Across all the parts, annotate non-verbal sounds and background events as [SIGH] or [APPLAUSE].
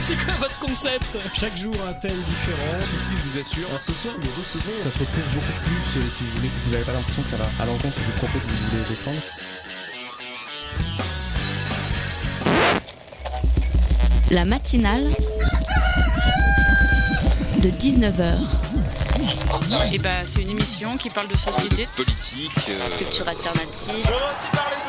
C'est quoi votre concept? Chaque jour un thème différent. Si, si, je vous assure. Alors ce soir, nous recevons. Ça se retrouve beaucoup plus euh, si vous voulez. Vous n'avez pas l'impression que ça va à l'encontre du propos que vous voulez défendre. La matinale de 19h. Et bah, c'est une émission qui parle de société, politique, euh, Culture alternative. On va aussi parler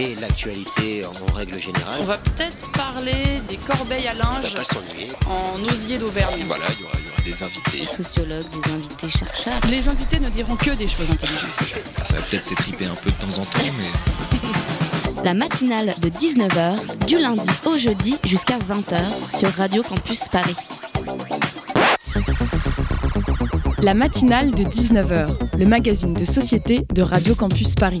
et l'actualité en règle générale. On va peut-être parler des corbeilles à linge pas en osier d'Auvergne. voilà, il y aura, il y aura des invités. Sociologues, des invités chercheurs. Les invités ne diront que des choses intelligentes. [LAUGHS] Ça va peut-être s'étriper un peu de temps en temps, mais [LAUGHS] La matinale de 19h, du lundi au jeudi jusqu'à 20h sur Radio Campus Paris. La matinale de 19h, le magazine de société de Radio Campus Paris.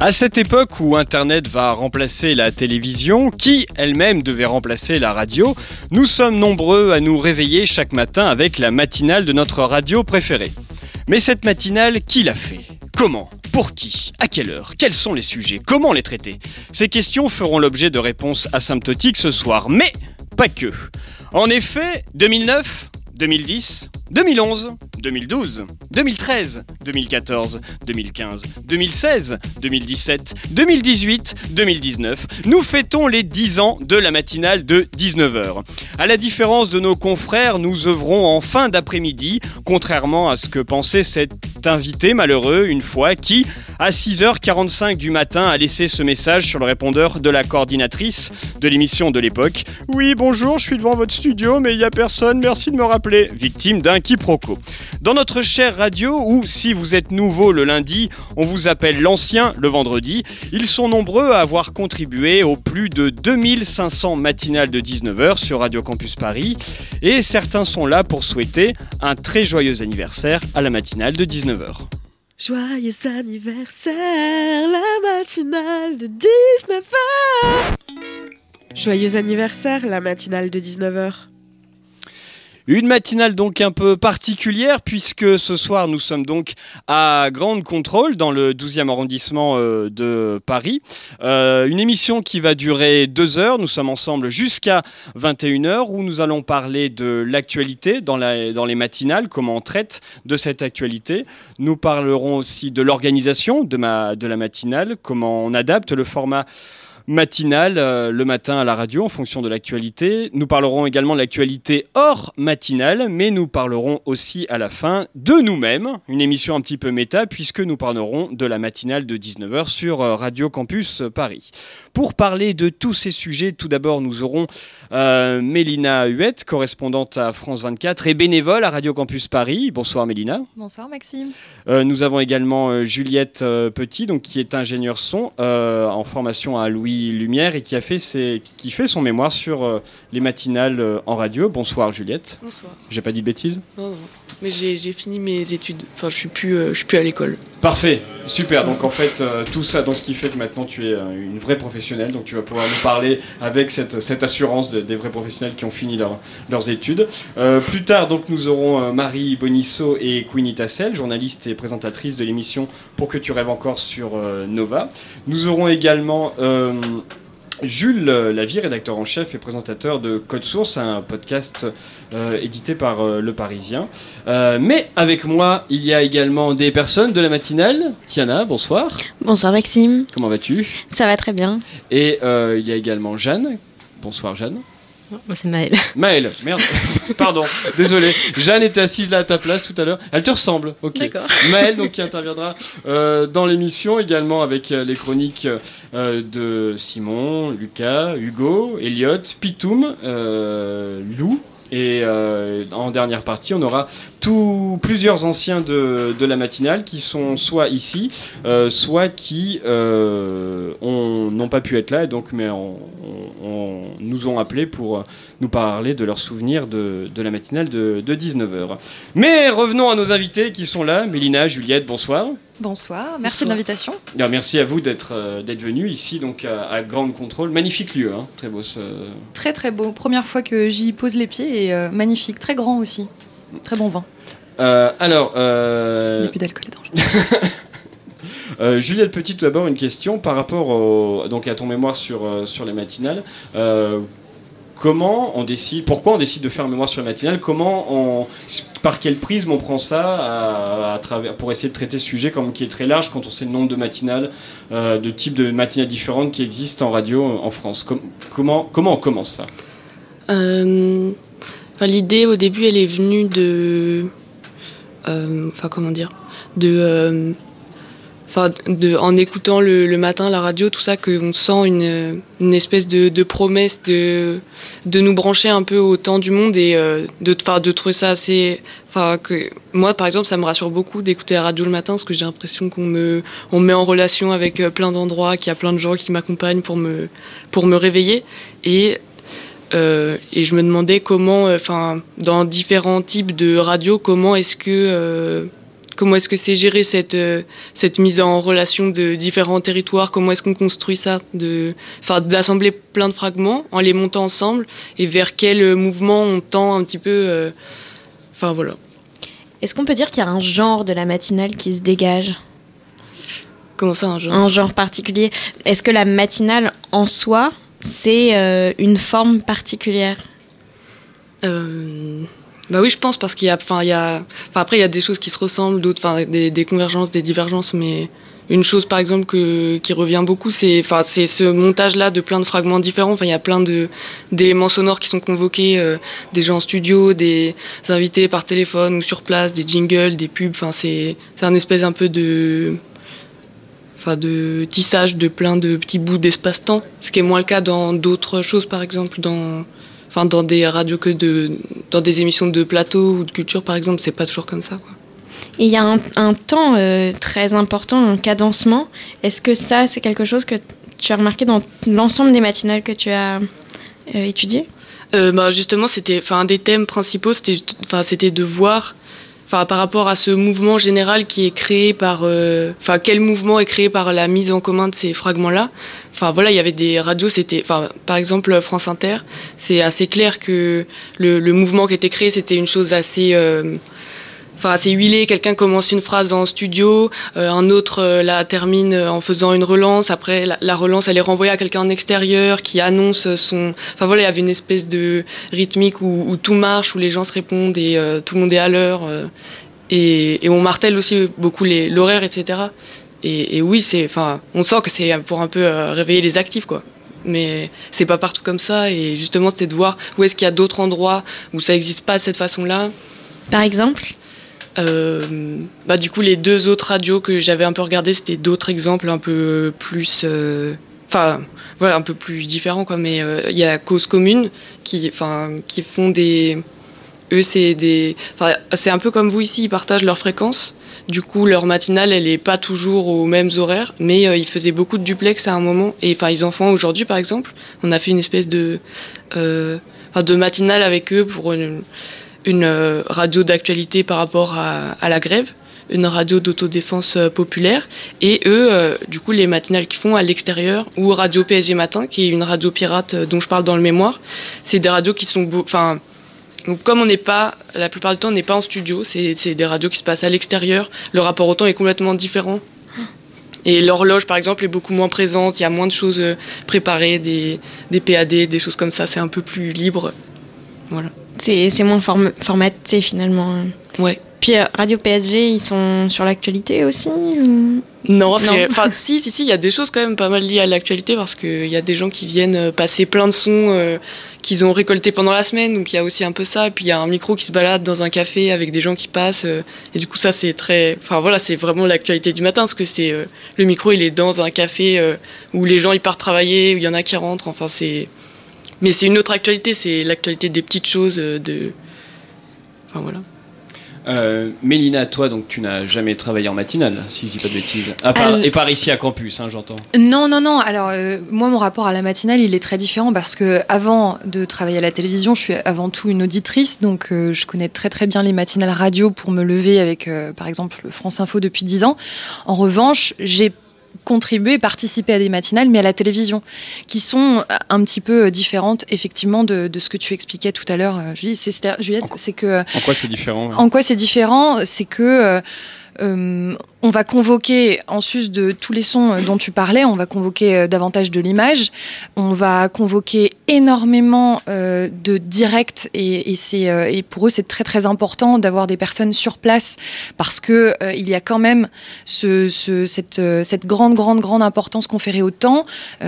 À cette époque où Internet va remplacer la télévision, qui elle-même devait remplacer la radio, nous sommes nombreux à nous réveiller chaque matin avec la matinale de notre radio préférée. Mais cette matinale, qui l'a fait? Comment? Pour qui? À quelle heure? Quels sont les sujets? Comment les traiter? Ces questions feront l'objet de réponses asymptotiques ce soir, mais pas que. En effet, 2009, 2010, 2011, 2012, 2013, 2014, 2015, 2016, 2017, 2018, 2019, nous fêtons les 10 ans de la matinale de 19h. À la différence de nos confrères, nous œuvrons en fin d'après-midi, contrairement à ce que pensait cet invité malheureux une fois qui, à 6h45 du matin, a laissé ce message sur le répondeur de la coordinatrice de l'émission de l'époque. Oui, bonjour, je suis devant votre studio, mais il n'y a personne, merci de me rappeler. Victime d'un quiproquo. Dans notre chère radio, ou si vous êtes nouveau le lundi, on vous appelle l'ancien le vendredi, ils sont nombreux à avoir contribué aux plus de 2500 matinales de 19h sur Radio Campus Paris, et certains sont là pour souhaiter un très joyeux anniversaire à la matinale de 19h. Joyeux anniversaire, la matinale de 19h. Joyeux anniversaire, la matinale de 19h. Une matinale donc un peu particulière puisque ce soir nous sommes donc à Grande Contrôle dans le 12e arrondissement euh, de Paris. Euh, une émission qui va durer deux heures. Nous sommes ensemble jusqu'à 21h où nous allons parler de l'actualité dans, les matinales, comment on traite de cette actualité. Nous parlerons aussi de l'organisation de la matinale, comment on adapte le format matinale euh, le matin à la radio en fonction de l'actualité. Nous parlerons également de l'actualité hors matinale, mais nous parlerons aussi à la fin de nous-mêmes, une émission un petit peu méta, puisque nous parlerons de la matinale de 19h sur euh, Radio Campus Paris. Pour parler de tous ces sujets, tout d'abord, nous aurons euh, Mélina Huette, correspondante à France 24 et bénévole à Radio Campus Paris. Bonsoir Mélina. Bonsoir Maxime. Euh, nous avons également euh, Juliette euh, Petit, donc, qui est ingénieure son euh, en formation à Louis Lumière et qui, a fait ses- qui fait son mémoire sur euh, les matinales euh, en radio. Bonsoir Juliette. Bonsoir. J'ai pas dit de bêtises? Non. Mais j'ai fini mes études. Enfin, je suis plus, euh, suis plus à l'école. Parfait, super. Donc en fait, euh, tout ça, donc ce qui fait que maintenant tu es euh, une vraie professionnelle, donc tu vas pouvoir nous parler avec cette, assurance de- des vrais professionnels qui ont fini leur- leurs études. Plus tard, donc nous aurons Marie Bonisso et Queenie Tassel, journaliste et présentatrice de l'émission Pour que tu rêves encore sur Nova. Nous aurons également Jules euh, Lavie, rédacteur en chef et présentateur de Code Source, un podcast euh, édité par euh, Le Parisien. Euh, mais avec moi, il y a également des personnes de la matinale. Tiana, bonsoir. Bonsoir Maxime, Comment vas-tu? Ça va très bien. Et il y a également Jeanne. Bonsoir Jeanne. Moi c'est Maëlle. [LAUGHS] Maëlle, merde. Pardon, désolé. Jeanne était assise là à ta place tout à l'heure. Elle te ressemble, ok. D'accord. Maëlle, donc, qui interviendra euh, dans l'émission également avec euh, les chroniques euh, de Simon, Lucas, Hugo, Elliot, Pitoum, Lou. Et en dernière partie, on aura tout, plusieurs anciens de, de, la matinale qui sont soit ici, euh, soit qui euh, n'ont pas pu être là, et donc, mais on, on, nous ont appelés pour nous parler de leurs souvenirs de, de la matinale de, de 19h. Mais revenons à nos invités qui sont là. Mélina, Juliette, bonsoir. Bonsoir, merci de l'invitation. Merci à vous d'être euh, venu ici donc à, à Grande Contrôle. Magnifique lieu, hein. très beau. Ce... Très très beau. Première fois que j'y pose les pieds et euh, magnifique, très grand aussi. Très bon vin. Euh, alors. Euh... Il n'y a plus d'alcool et dangereux. [LAUGHS] Euh, Juliette Petit, tout d'abord une question par rapport au, donc à ton mémoire sur, euh, sur les matinales. Euh, comment on décide, pourquoi on décide de faire un mémoire sur les matinales? Comment on, par quel prisme on prend ça à, à travers, pour essayer de traiter ce sujet comme qui est très large quand on sait le nombre de matinales, euh, de types de matinales différentes qui existent en radio en France? Com Comment comment on commence ça? Euh, L'idée au début, elle est venue de, euh, enfin comment dire, de, en écoutant le, matin la radio, tout ça, qu'on sent une, espèce de, promesse de, nous brancher un peu au temps du monde et euh, de, trouver ça assez. Moi, par exemple, ça me rassure beaucoup d'écouter la radio le matin parce que j'ai l'impression qu'on me, met en relation avec euh, plein d'endroits, qu'il y a plein de gens qui m'accompagnent pour me, pour me réveiller. Et euh, et je me demandais comment, enfin, dans différents types de radios, comment est-ce que euh, comment est-ce que c'est géré cette, euh, cette mise en relation de différents territoires? Comment est-ce qu'on construit ça? De, Enfin, d'assembler plein de fragments en les montant ensemble et vers quel mouvement on tend un petit peu. Euh, enfin, voilà. Est-ce qu'on peut dire qu'il y a un genre de la matinale qui se dégage? Comment ça, un genre? Un genre particulier. Est-ce que la matinale en soi, c'est euh, une forme particulière euh... Bah oui, je pense parce qu'il y a, enfin, il y a, enfin après il y a des choses qui se ressemblent, d'autres, enfin des, convergences, des divergences, mais une chose par exemple que, qui revient beaucoup, c'est, enfin c'est ce montage-là de plein de fragments différents. Enfin il y a plein de d'éléments sonores qui sont convoqués, euh, des gens en studio, des invités par téléphone ou sur place, des jingles, des pubs. Enfin c'est c'est un espèce un peu de enfin de tissage de plein de petits bouts d'espace-temps, ce qui est moins le cas dans d'autres choses, par exemple dans enfin dans des radios que de dans des émissions de plateau ou de culture par exemple c'est pas toujours comme ça quoi. Et il y a un, un temps euh, très important, un cadencement. Est-ce que ça, c'est quelque chose que tu as remarqué dans l'ensemble des matinales que tu as euh, étudiées? Euh, bah Justement, c'était, un des thèmes principaux, c'était, c'était de voir Enfin, par rapport à ce mouvement général qui est créé par, enfin, euh, quel mouvement est créé par la mise en commun de ces fragments-là? Enfin, voilà, il y avait des radios, c'était, enfin, par exemple, France Inter, c'est assez clair que le, le, mouvement qui était créé, c'était une chose assez, euh, enfin assez huilé. Quelqu'un commence une phrase en studio, euh, un autre euh, la termine en faisant une relance. Après, la, la relance, elle est renvoyée à quelqu'un en extérieur qui annonce son. Enfin voilà, il y avait une espèce de rythmique où, tout marche, où les gens se répondent et euh, tout le monde est à l'heure. et, on martèle aussi beaucoup l'horaire, etc. Et, et oui, c'est, enfin, on sent que c'est pour un peu réveiller les actifs, quoi mais c'est pas partout comme ça et justement c'était de voir où est-ce qu'il y a d'autres endroits où ça n'existe pas de cette façon-là. Par exemple? Euh, bah, du coup, les deux autres radios que j'avais un peu regardées, c'était d'autres exemples un peu plus. Enfin, euh, voilà, un peu plus différents, quoi. Mais il euh, y a Cause Commune qui, qui font des. Eux, c'est des. C'est un peu comme vous ici, ils partagent leurs fréquences. Du coup, leur matinale, elle n'est pas toujours aux mêmes horaires, mais ils faisaient beaucoup de duplex à un moment. Et enfin, ils en font aujourd'hui, par exemple. On a fait une espèce de. de matinale avec eux pour une une euh, radio d'actualité par rapport à, la grève, une radio d'autodéfense euh, populaire, et eux, euh, du coup, les matinales qu'ils font à l'extérieur, ou Radio PSG Matin, qui est une radio pirate dont je parle dans le mémoire, c'est des radios qui sont... Enfin, comme on n'est pas, la plupart du temps, on n'est pas en studio, c'est des radios qui se passent à l'extérieur, le rapport au temps est complètement différent. Et l'horloge, par exemple, est beaucoup moins présente, il y a moins de choses préparées, des, des PAD, des choses comme ça, c'est un peu plus libre. Voilà c'est moins form formaté finalement. Ouais. Puis euh, Radio PSG, ils sont sur l'actualité aussi ou... Non, enfin si, si, si, il y a des choses quand même pas mal liées à l'actualité parce qu'il y a des gens qui viennent euh, passer plein de sons euh, qu'ils ont récoltés pendant la semaine, donc il y a aussi un peu ça. Et puis il y a un micro qui se balade dans un café avec des gens qui passent, euh, et du coup ça c'est très, enfin voilà, c'est vraiment l'actualité du matin parce que c'est le micro il est dans un café où les gens ils partent travailler, où il y en a qui rentrent, enfin c'est mais c'est une autre actualité, c'est l'actualité des petites choses, de. Enfin voilà. Euh, Mélina, toi, donc tu n'as jamais travaillé en matinale, si je dis pas de bêtises. À part, Alors- Et par ici à campus, hein, j'entends. Non, non, non. Alors, euh, moi, mon rapport à la matinale, il est très différent parce que avant de travailler à la télévision, je suis avant tout une auditrice. Donc, euh, je connais très, très bien les matinales radio pour me lever avec, euh, par exemple, France Info depuis 10 ans. En revanche, j'ai contribué, participé à des matinales, mais à la télévision, qui sont un petit peu différentes, effectivement, de, de ce que tu expliquais tout à l'heure, euh, Juliette. C'est que En quoi c'est différent ouais? en quoi c'est différent? C'est que euh, euh, on va convoquer, en sus de tous les sons euh, dont tu parlais, on va convoquer euh, davantage de l'image, on va convoquer énormément euh, de direct et, c'est et pour eux c'est très très important d'avoir des personnes sur place parce que il y a quand même ce, ce- cette, cette grande grande grande importance conférée au temps.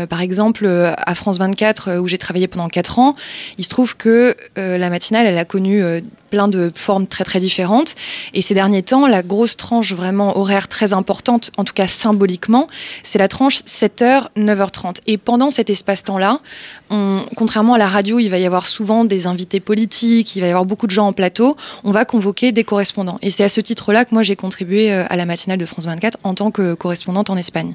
Par exemple à France 24 euh, où j'ai travaillé pendant 4 ans, il se trouve que la matinale elle a connu plein de formes très très différentes. Et ces derniers temps, la grosse tranche vraiment horaire très importante, en tout cas symboliquement, c'est la tranche 7h, 9h30. Et pendant cet espace-temps-là, on- contrairement à la radio, il va y avoir souvent des invités politiques, il va y avoir beaucoup de gens en plateau, on va convoquer des correspondants. Et c'est à ce titre-là que moi j'ai contribué euh, à la matinale de France 24 en tant que correspondante en Espagne.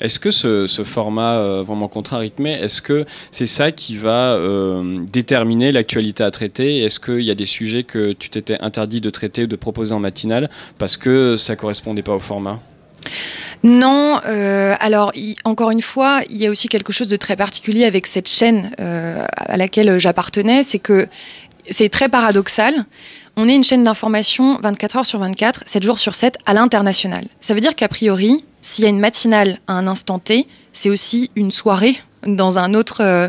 Est-ce que ce, format euh, vraiment contre-rythmé, est-ce que c'est ça qui va euh, déterminer l'actualité à traiter? Est-ce qu'il y a des sujets que tu t'étais interdit de traiter ou de proposer en matinale parce que ça correspondait pas au format? Non, euh, alors encore une fois, il y a aussi quelque chose de très particulier avec cette chaîne à laquelle j'appartenais, c'est que c'est très paradoxal. On est une chaîne d'information 24 heures sur 24, 7 jours sur 7 à l'international. Ça veut dire qu'a priori, s'il y a une matinale à un instant T, c'est aussi une soirée dans un autre, euh,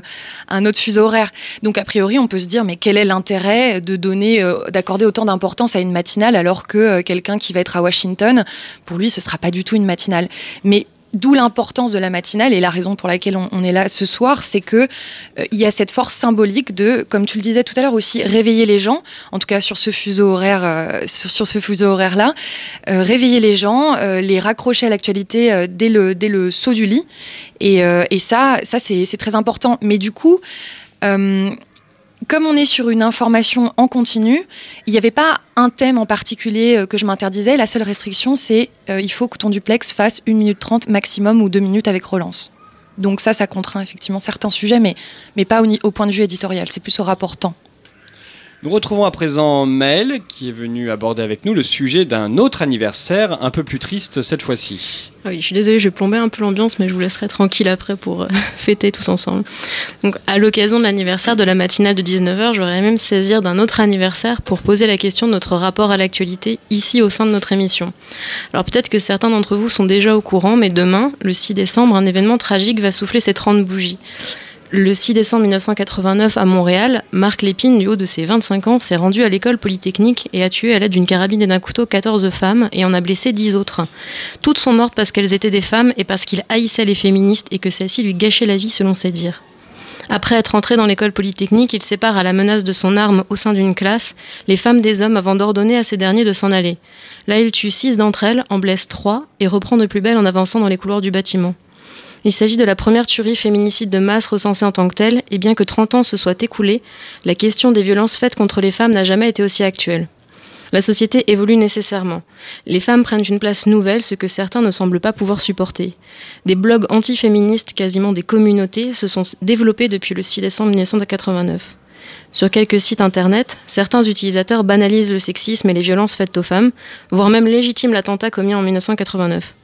un autre fuseau horaire. Donc a priori, on peut se dire mais quel est l'intérêt de donner, euh, d'accorder autant d'importance à une matinale alors que euh, quelqu'un qui va être à Washington, pour lui, ce sera pas du tout une matinale. Mais D'où l'importance de la matinale et la raison pour laquelle on, est là ce soir, c'est que euh, il y a cette force symbolique de, comme tu le disais tout à l'heure aussi, réveiller les gens. En tout cas sur ce fuseau horaire, euh, sur, ce fuseau horaire là, euh, réveiller les gens, euh, les raccrocher à l'actualité euh, dès le dès le saut du lit. Et, euh, et ça, ça c'est très important. Mais du coup. Comme on est sur une information en continu, il n'y avait pas un thème en particulier euh, que je m'interdisais. La seule restriction, c'est euh, il faut que ton duplex fasse 1 minute 30 maximum ou 2 minutes avec relance. Donc ça, ça contraint effectivement certains sujets, mais, mais pas au, au point de vue éditorial, c'est plus au rapport temps. Nous retrouvons à présent Maël qui est venu aborder avec nous le sujet d'un autre anniversaire un peu plus triste cette fois-ci. Ah Oui, je suis désolée, je vais plomber un peu l'ambiance, mais je vous laisserai tranquille après pour euh, [LAUGHS] fêter tous ensemble. Donc, à l'occasion de l'anniversaire de la matinale de 19h, j'aurais même saisir d'un autre anniversaire pour poser la question de notre rapport à l'actualité ici au sein de notre émission. Alors, peut-être que certains d'entre vous sont déjà au courant, mais demain, le 6 décembre, un événement tragique va souffler ses 30 bougies. Le 6 décembre 1989, à Montréal, Marc Lépine, du haut de ses 25 ans, s'est rendu à l'école polytechnique et a tué à l'aide d'une carabine et d'un couteau 14 femmes et en a blessé 10 autres. Toutes sont mortes parce qu'elles étaient des femmes et parce qu'il haïssait les féministes et que celles-ci lui gâchaient la vie selon ses dires. Après être entré dans l'école polytechnique, il sépare à la menace de son arme au sein d'une classe les femmes des hommes avant d'ordonner à ces derniers de s'en aller. Là, il tue six d'entre elles, en blesse trois et reprend de plus belle en avançant dans les couloirs du bâtiment. Il s'agit de la première tuerie féminicide de masse recensée en tant que telle, et bien que 30 ans se soient écoulés, la question des violences faites contre les femmes n'a jamais été aussi actuelle. La société évolue nécessairement. Les femmes prennent une place nouvelle, ce que certains ne semblent pas pouvoir supporter. Des blogs antiféministes, quasiment des communautés, se sont développés depuis le 6 décembre 1989. Sur quelques sites internet, certains utilisateurs banalisent le sexisme et les violences faites aux femmes, voire même légitiment l'attentat commis en 1989.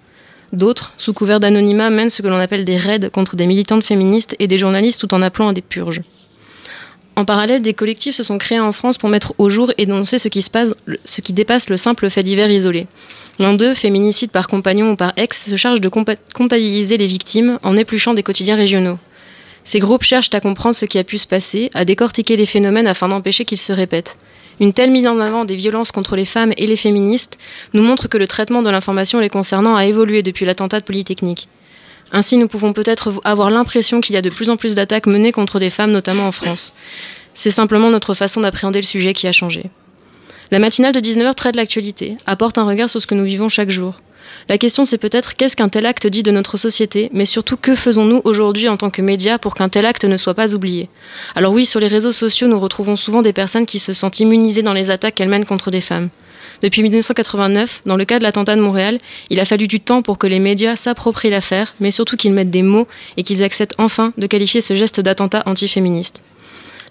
D'autres, sous couvert d'anonymat, mènent ce que l'on appelle des raids contre des militantes féministes et des journalistes tout en appelant à des purges. En parallèle, des collectifs se sont créés en France pour mettre au jour et dénoncer ce qui, ce qui dépasse le simple fait divers isolé. L'un d'eux, féminicide par compagnon ou par ex, se charge de comptabiliser les victimes en épluchant des quotidiens régionaux. Ces groupes cherchent à comprendre ce qui a pu se passer, à décortiquer les phénomènes afin d'empêcher qu'ils se répètent. Une telle mise en avant des violences contre les femmes et les féministes nous montre que le traitement de l'information les concernant a évolué depuis l'attentat de Polytechnique. Ainsi, nous pouvons peut-être avoir l'impression qu'il y a de plus en plus d'attaques menées contre des femmes, notamment en France. C'est simplement notre façon d'appréhender le sujet qui a changé. La matinale de 19h traite l'actualité, apporte un regard sur ce que nous vivons chaque jour. La question c'est peut-être qu'est-ce qu'un tel acte dit de notre société, mais surtout que faisons-nous aujourd'hui en tant que médias pour qu'un tel acte ne soit pas oublié? Alors oui, sur les réseaux sociaux, nous retrouvons souvent des personnes qui se sentent immunisées dans les attaques qu'elles mènent contre des femmes. Depuis 1989, dans le cas de l'attentat de Montréal, il a fallu du temps pour que les médias s'approprient l'affaire, mais surtout qu'ils mettent des mots et qu'ils acceptent enfin de qualifier ce geste d'attentat antiféministe.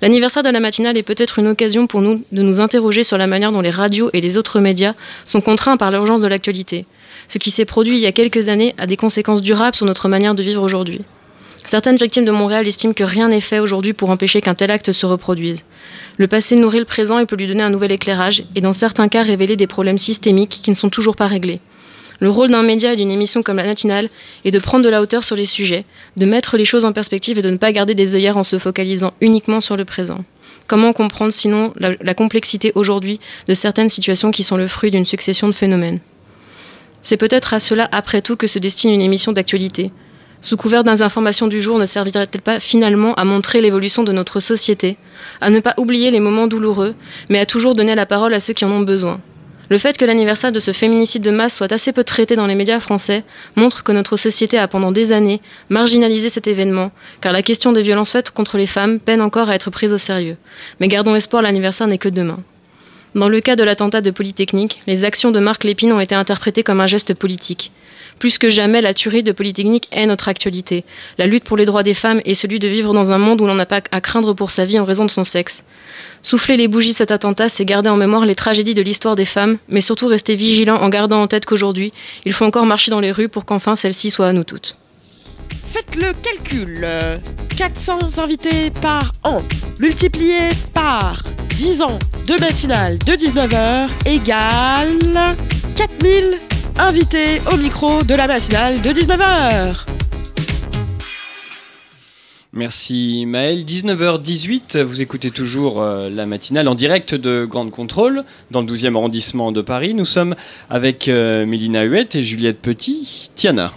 L'anniversaire de la matinale est peut-être une occasion pour nous de nous interroger sur la manière dont les radios et les autres médias sont contraints par l'urgence de l'actualité. Ce qui s'est produit il y a quelques années a des conséquences durables sur notre manière de vivre aujourd'hui. Certaines victimes de Montréal estiment que rien n'est fait aujourd'hui pour empêcher qu'un tel acte se reproduise. Le passé nourrit le présent et peut lui donner un nouvel éclairage, et dans certains cas révéler des problèmes systémiques qui ne sont toujours pas réglés. Le rôle d'un média et d'une émission comme la matinale est de prendre de la hauteur sur les sujets, de mettre les choses en perspective et de ne pas garder des œillères en se focalisant uniquement sur le présent. Comment comprendre sinon la, complexité aujourd'hui de certaines situations qui sont le fruit d'une succession de phénomènes? C'est peut-être à cela, après tout, que se destine une émission d'actualité, sous couvert des informations du jour, ne servirait-elle pas finalement à montrer l'évolution de notre société, à ne pas oublier les moments douloureux, mais à toujours donner la parole à ceux qui en ont besoin? Le fait que l'anniversaire de ce féminicide de masse soit assez peu traité dans les médias français montre que notre société a pendant des années marginalisé cet événement, car la question des violences faites contre les femmes peine encore à être prise au sérieux. Mais gardons espoir, l'anniversaire n'est que demain. Dans le cas de l'attentat de Polytechnique, les actions de Marc Lépine ont été interprétées comme un geste politique. Plus que jamais, la tuerie de Polytechnique est notre actualité. La lutte pour les droits des femmes est celui de vivre dans un monde où l'on n'a pas à craindre pour sa vie en raison de son sexe. Souffler les bougies cet attentat, c'est garder en mémoire les tragédies de l'histoire des femmes, mais surtout rester vigilant en gardant en tête qu'aujourd'hui, il faut encore marcher dans les rues pour qu'enfin celle-ci soit à nous toutes. Faites le calcul. 400 invités par an, multiplié par 10 ans de matinale de 19h égale 4000 invité au micro de la matinale de 19h. Merci Maël. 19h18, vous écoutez toujours euh, la matinale en direct de Grande Contrôle dans le 12e arrondissement de Paris. Nous sommes avec euh, Mélina Huette et Juliette Petit. Tiana.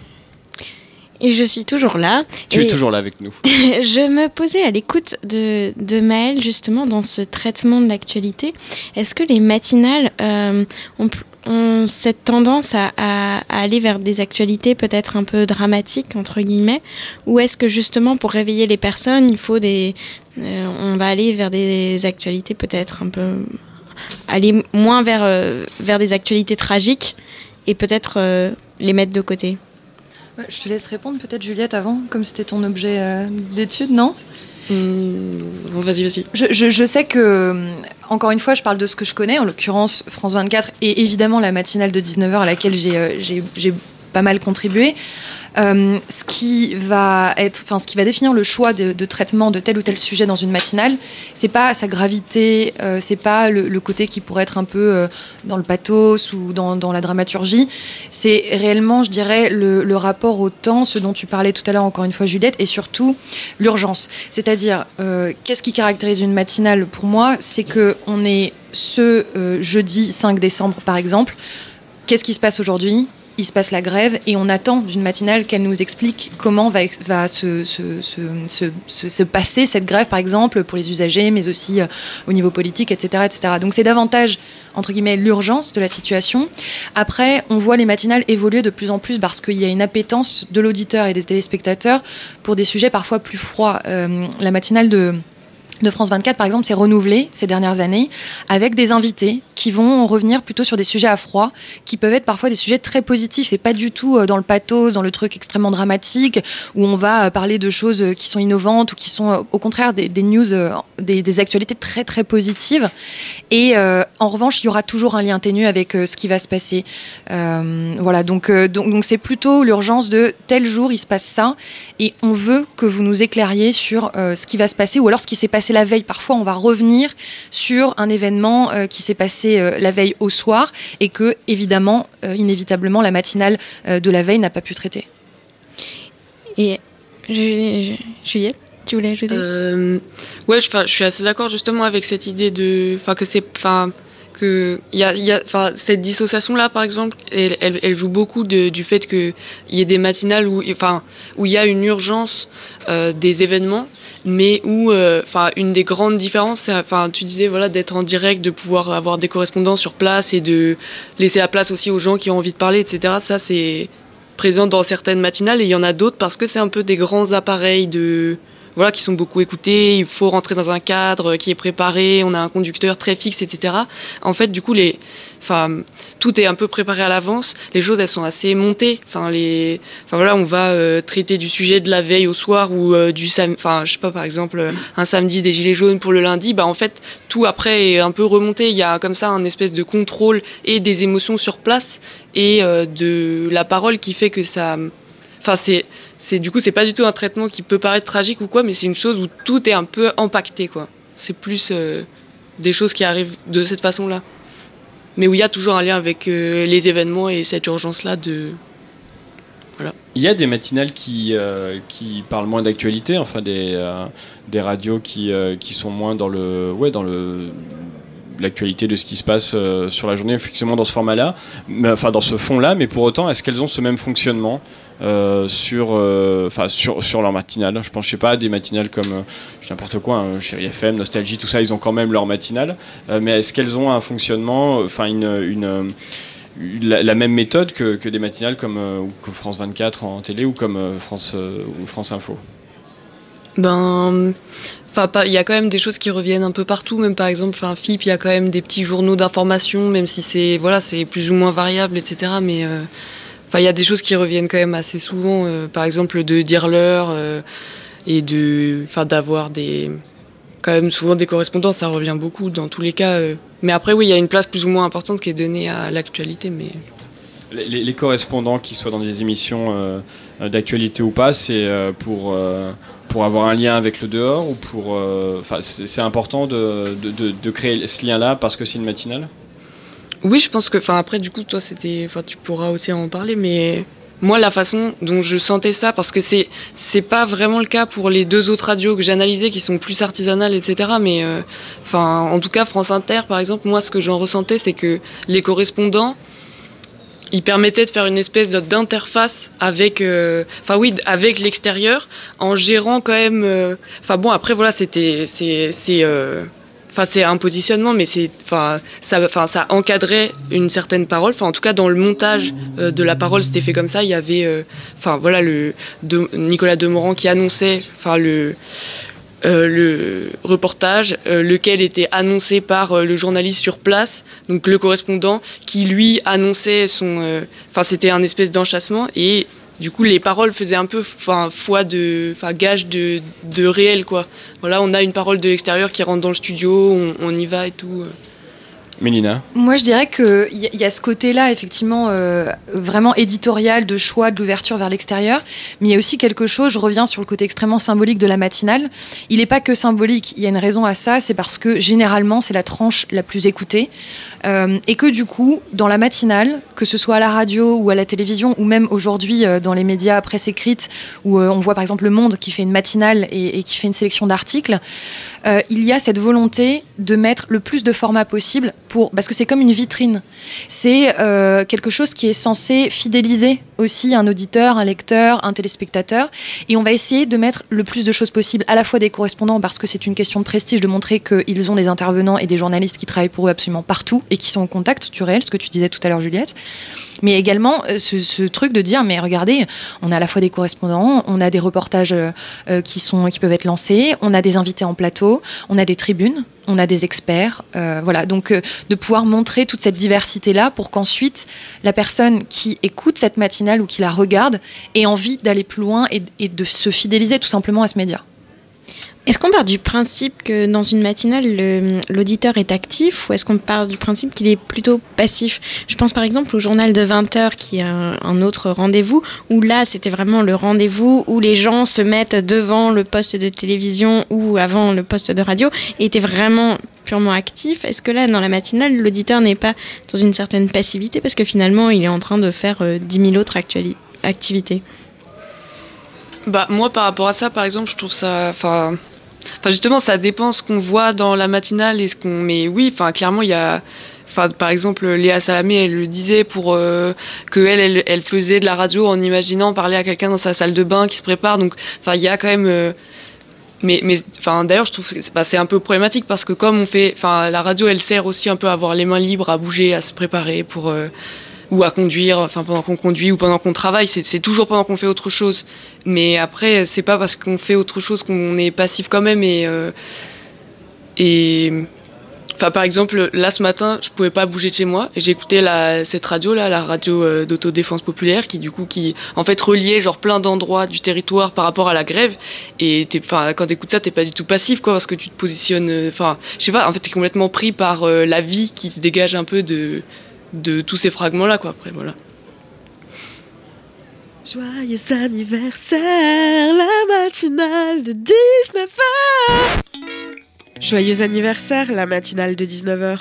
Et je suis toujours là. Tu es toujours là avec nous. [LAUGHS] je me posais à l'écoute de, de Maël justement dans ce traitement de l'actualité. Est-ce que les matinales euh, ont, ont cette tendance à, à, à, aller vers des actualités peut-être un peu dramatiques, entre guillemets, ou est-ce que justement pour réveiller les personnes, il faut des... Euh, on va aller vers des actualités peut-être un peu... aller moins vers, euh, vers des actualités tragiques et peut-être les mettre de côté? Je te laisse répondre peut-être Juliette avant, comme c'était ton objet euh, d'étude, non? Mmh, bon, vas-y, vas-y. Je, je, je, sais que, encore une fois, je parle de ce que je connais, en l'occurrence France 24 et évidemment la matinale de 19h à laquelle j'ai pas mal contribué. Euh, ce qui va être, enfin, ce qui va définir le choix de, traitement de tel ou tel sujet dans une matinale, c'est pas sa gravité, euh, c'est pas le, côté qui pourrait être un peu euh, dans le pathos ou dans, la dramaturgie. C'est réellement, je dirais, le, rapport au temps, ce dont tu parlais tout à l'heure encore une fois, Juliette, et surtout l'urgence. C'est-à-dire, euh, qu'est-ce qui caractérise une matinale pour moi? C'est que on est ce jeudi 5 décembre, par exemple. Qu'est-ce qui se passe aujourd'hui? Il se passe la grève et on attend d'une matinale qu'elle nous explique comment va, se, passer cette grève, par exemple, pour les usagers, mais aussi euh, au niveau politique, etc. etc. Donc c'est davantage, entre guillemets, l'urgence de la situation. Après, on voit les matinales évoluer de plus en plus parce qu'il y a une appétence de l'auditeur et des téléspectateurs pour des sujets parfois plus froids. Euh, la matinale de de France 24, par exemple, s'est renouvelé ces dernières années avec des invités qui vont revenir plutôt sur des sujets à froid, qui peuvent être parfois des sujets très positifs et pas du tout dans le pathos, dans le truc extrêmement dramatique, où on va parler de choses qui sont innovantes ou qui sont au contraire des, news, des, actualités très très positives. Et euh, en revanche, il y aura toujours un lien ténu avec euh, ce qui va se passer. Euh, voilà, donc donc donc c'est plutôt l'urgence de tel jour il se passe ça, et on veut que vous nous éclairiez sur ce qui va se passer ou alors ce qui s'est passé la veille. Parfois, on va revenir sur un événement euh, qui s'est passé euh, la veille au soir et que, évidemment, euh, inévitablement, la matinale de la veille n'a pas pu traiter. Et Juliette tu voulais ajouter? Euh, Ouais, je, je suis assez d'accord justement avec cette idée de, enfin que c'est, enfin que y y a enfin cette dissociation là par exemple, elle, joue beaucoup du fait que il y ait des matinales où, enfin où il y a une urgence euh, des événements, mais où, enfin euh, une des grandes différences, enfin tu disais voilà d'être en direct, de pouvoir avoir des correspondants sur place et de laisser la place aussi aux gens qui ont envie de parler, etc. Ça c'est présent dans certaines matinales et il y en a d'autres parce que c'est un peu des grands appareils de voilà, qui sont beaucoup écoutés. Il faut rentrer dans un cadre qui est préparé. On a un conducteur très fixe, etc. En fait, du coup, les, enfin, tout est un peu préparé à l'avance. Les choses, elles sont assez montées. Enfin, les, enfin voilà, on va euh, traiter du sujet de la veille au soir ou euh, du sam, enfin, je sais pas, par exemple, un samedi des gilets jaunes pour le lundi. Bah, en fait, tout après est un peu remonté. Il y a comme ça un espèce de contrôle et des émotions sur place et euh, de la parole qui fait que ça, enfin, c'est, c'est du coup, c'est pas du tout un traitement qui peut paraître tragique ou quoi, mais c'est une chose où tout est un peu impacté, quoi. C'est plus des choses qui arrivent de cette façon-là mais où il y a toujours un lien avec euh, les événements et cette urgence-là de. Voilà. Il y a des matinales qui, euh, qui parlent moins d'actualité, enfin des, euh, des radios qui, qui sont moins dans le. Ouais, l'actualité de ce qui se passe sur la journée, effectivement dans ce format-là, enfin dans ce fond-là, mais pour autant, est-ce qu'elles ont ce même fonctionnement? Euh, sur, euh, sur, sur leur matinale. Je pense, je sais pas, des matinales comme euh, n'importe quoi, hein, Chéri FM, Nostalgie, tout ça, ils ont quand même leur matinale. mais est-ce qu'elles ont un fonctionnement, enfin une, une la, même méthode que, que des matinales comme que France 24 en télé ou comme France, ou France Info? Ben. Enfin, il y a quand même des choses qui reviennent un peu partout, même par exemple, enfin, FIP, il y a quand même des petits journaux d'information, même si c'est voilà, c'est plus ou moins variable, etc. Mais Enfin, il y a des choses qui reviennent quand même assez souvent, euh, par exemple de dire l'heure euh, et de, enfin, d'avoir des, quand même souvent des correspondances, ça revient beaucoup dans tous les cas. Euh. Mais après, oui, il y a une place plus ou moins importante qui est donnée à l'actualité, mais. Les, correspondants, qui soient dans des émissions d'actualité ou pas, c'est pour, pour avoir un lien avec le dehors ou pour. Enfin, c'est important de, de, de créer ce lien-là parce que c'est une matinale? Oui, je pense que, enfin après, du coup, toi, c'était, enfin, tu pourras aussi en parler, mais moi, la façon dont je sentais ça, parce que c'est, c'est pas vraiment le cas pour les deux autres radios que j'ai analysées, qui sont plus artisanales, etc. Mais, euh, enfin, en tout cas, France Inter, par exemple, moi, ce que j'en ressentais, c'est que les correspondants, ils permettaient de faire une espèce d'interface avec, euh, enfin oui, avec l'extérieur, en gérant quand même. Euh, enfin bon, après voilà, c'était, c'est Enfin, c'est un positionnement, mais c'est, enfin, ça, enfin, ça encadrait une certaine parole. Enfin, en tout cas, dans le montage euh, de la parole, c'était fait comme ça. Il y avait, euh, voilà, le de, Nicolas Demorand qui annonçait, enfin, le euh, le reportage, lequel était annoncé par le journaliste sur place, donc le correspondant, qui lui annonçait son, enfin, c'était un espèce d'enchassement et du coup, les paroles faisaient un peu enfin, foi de, enfin, gage de, de réel, quoi. Voilà, on a une parole de l'extérieur qui rentre dans le studio, on, on y va et tout. Mélina Moi, je dirais qu'il y, y a ce côté-là, effectivement, euh, vraiment éditorial, de choix, de l'ouverture vers l'extérieur. Mais il y a aussi quelque chose, je reviens sur le côté extrêmement symbolique de la matinale. Il n'est pas que symbolique, il y a une raison à ça, c'est parce que généralement, c'est la tranche la plus écoutée. Euh, et que du coup, dans la matinale, que ce soit à la radio ou à la télévision, ou même aujourd'hui euh, dans les médias presse écrite, où on voit par exemple Le Monde qui fait une matinale et, qui fait une sélection d'articles, il y a cette volonté de mettre le plus de formats possible parce que c'est comme une vitrine. C'est euh, quelque chose qui est censé fidéliser aussi un auditeur, un lecteur, un téléspectateur. Et on va essayer de mettre le plus de choses possible, à la fois des correspondants, parce que c'est une question de prestige de montrer qu'ils ont des intervenants et des journalistes qui travaillent pour eux absolument partout et qui sont en contact du réel, ce que tu disais tout à l'heure, Juliette. Mais également euh, ce, truc de dire, mais regardez, on a à la fois des correspondants, on a des reportages euh, qui, sont, qui peuvent être lancés, on a des invités en plateau, on a des tribunes on a des experts. Euh, voilà, donc euh, de pouvoir montrer toute cette diversité-là pour qu'ensuite la personne qui écoute cette matinale ou qui la regarde ait envie d'aller plus loin et de se fidéliser tout simplement à ce média. Est-ce qu'on part du principe que dans une matinale, l'auditeur est actif ou est-ce qu'on part du principe qu'il est plutôt passif? Je pense par exemple au journal de 20h qui est un, autre rendez-vous où là c'était vraiment le rendez-vous où les gens se mettent devant le poste de télévision ou avant le poste de radio et étaient vraiment purement actifs. Est-ce que là, dans la matinale, l'auditeur n'est pas dans une certaine passivité parce que finalement il est en train de faire euh, dix 10 000 autres activités? Bah, moi, par rapport à ça, par exemple, je trouve ça. Enfin, Enfin, justement, ça dépend ce qu'on voit dans la matinale et ce qu'on. Mais oui, enfin, clairement, il y a. Enfin, par exemple, Léa Salamé, elle le disait pour euh, que elle, faisait de la radio en imaginant parler à quelqu'un dans sa salle de bain qui se prépare. Donc, enfin, il y a quand même. Euh, mais, mais, enfin, d'ailleurs, je trouve que c'est, bah, c'est un peu problématique parce que comme on fait, enfin, la radio, elle sert aussi un peu à avoir les mains libres, à bouger, à se préparer pour. Euh, ou à conduire, enfin pendant qu'on conduit ou pendant qu'on travaille, c'est toujours pendant qu'on fait autre chose. Mais après, c'est pas parce qu'on fait autre chose qu'on est passif quand même et euh, et Enfin, par exemple, là ce matin, je pouvais pas bouger de chez moi. J'écoutais cette radio là, la radio euh, d'autodéfense populaire, qui du coup, qui en fait reliait genre plein d'endroits du territoire par rapport à la grève. Et enfin, quand t'écoutes ça, t'es pas du tout passif, quoi, parce que tu te positionnes. Euh, enfin, je sais pas. En fait, t'es complètement pris par euh, la vie qui se dégage un peu de de tous ces fragments là, quoi. Après, voilà. Joyeux anniversaire, la matinale de 19h Joyeux anniversaire, la matinale de 19h.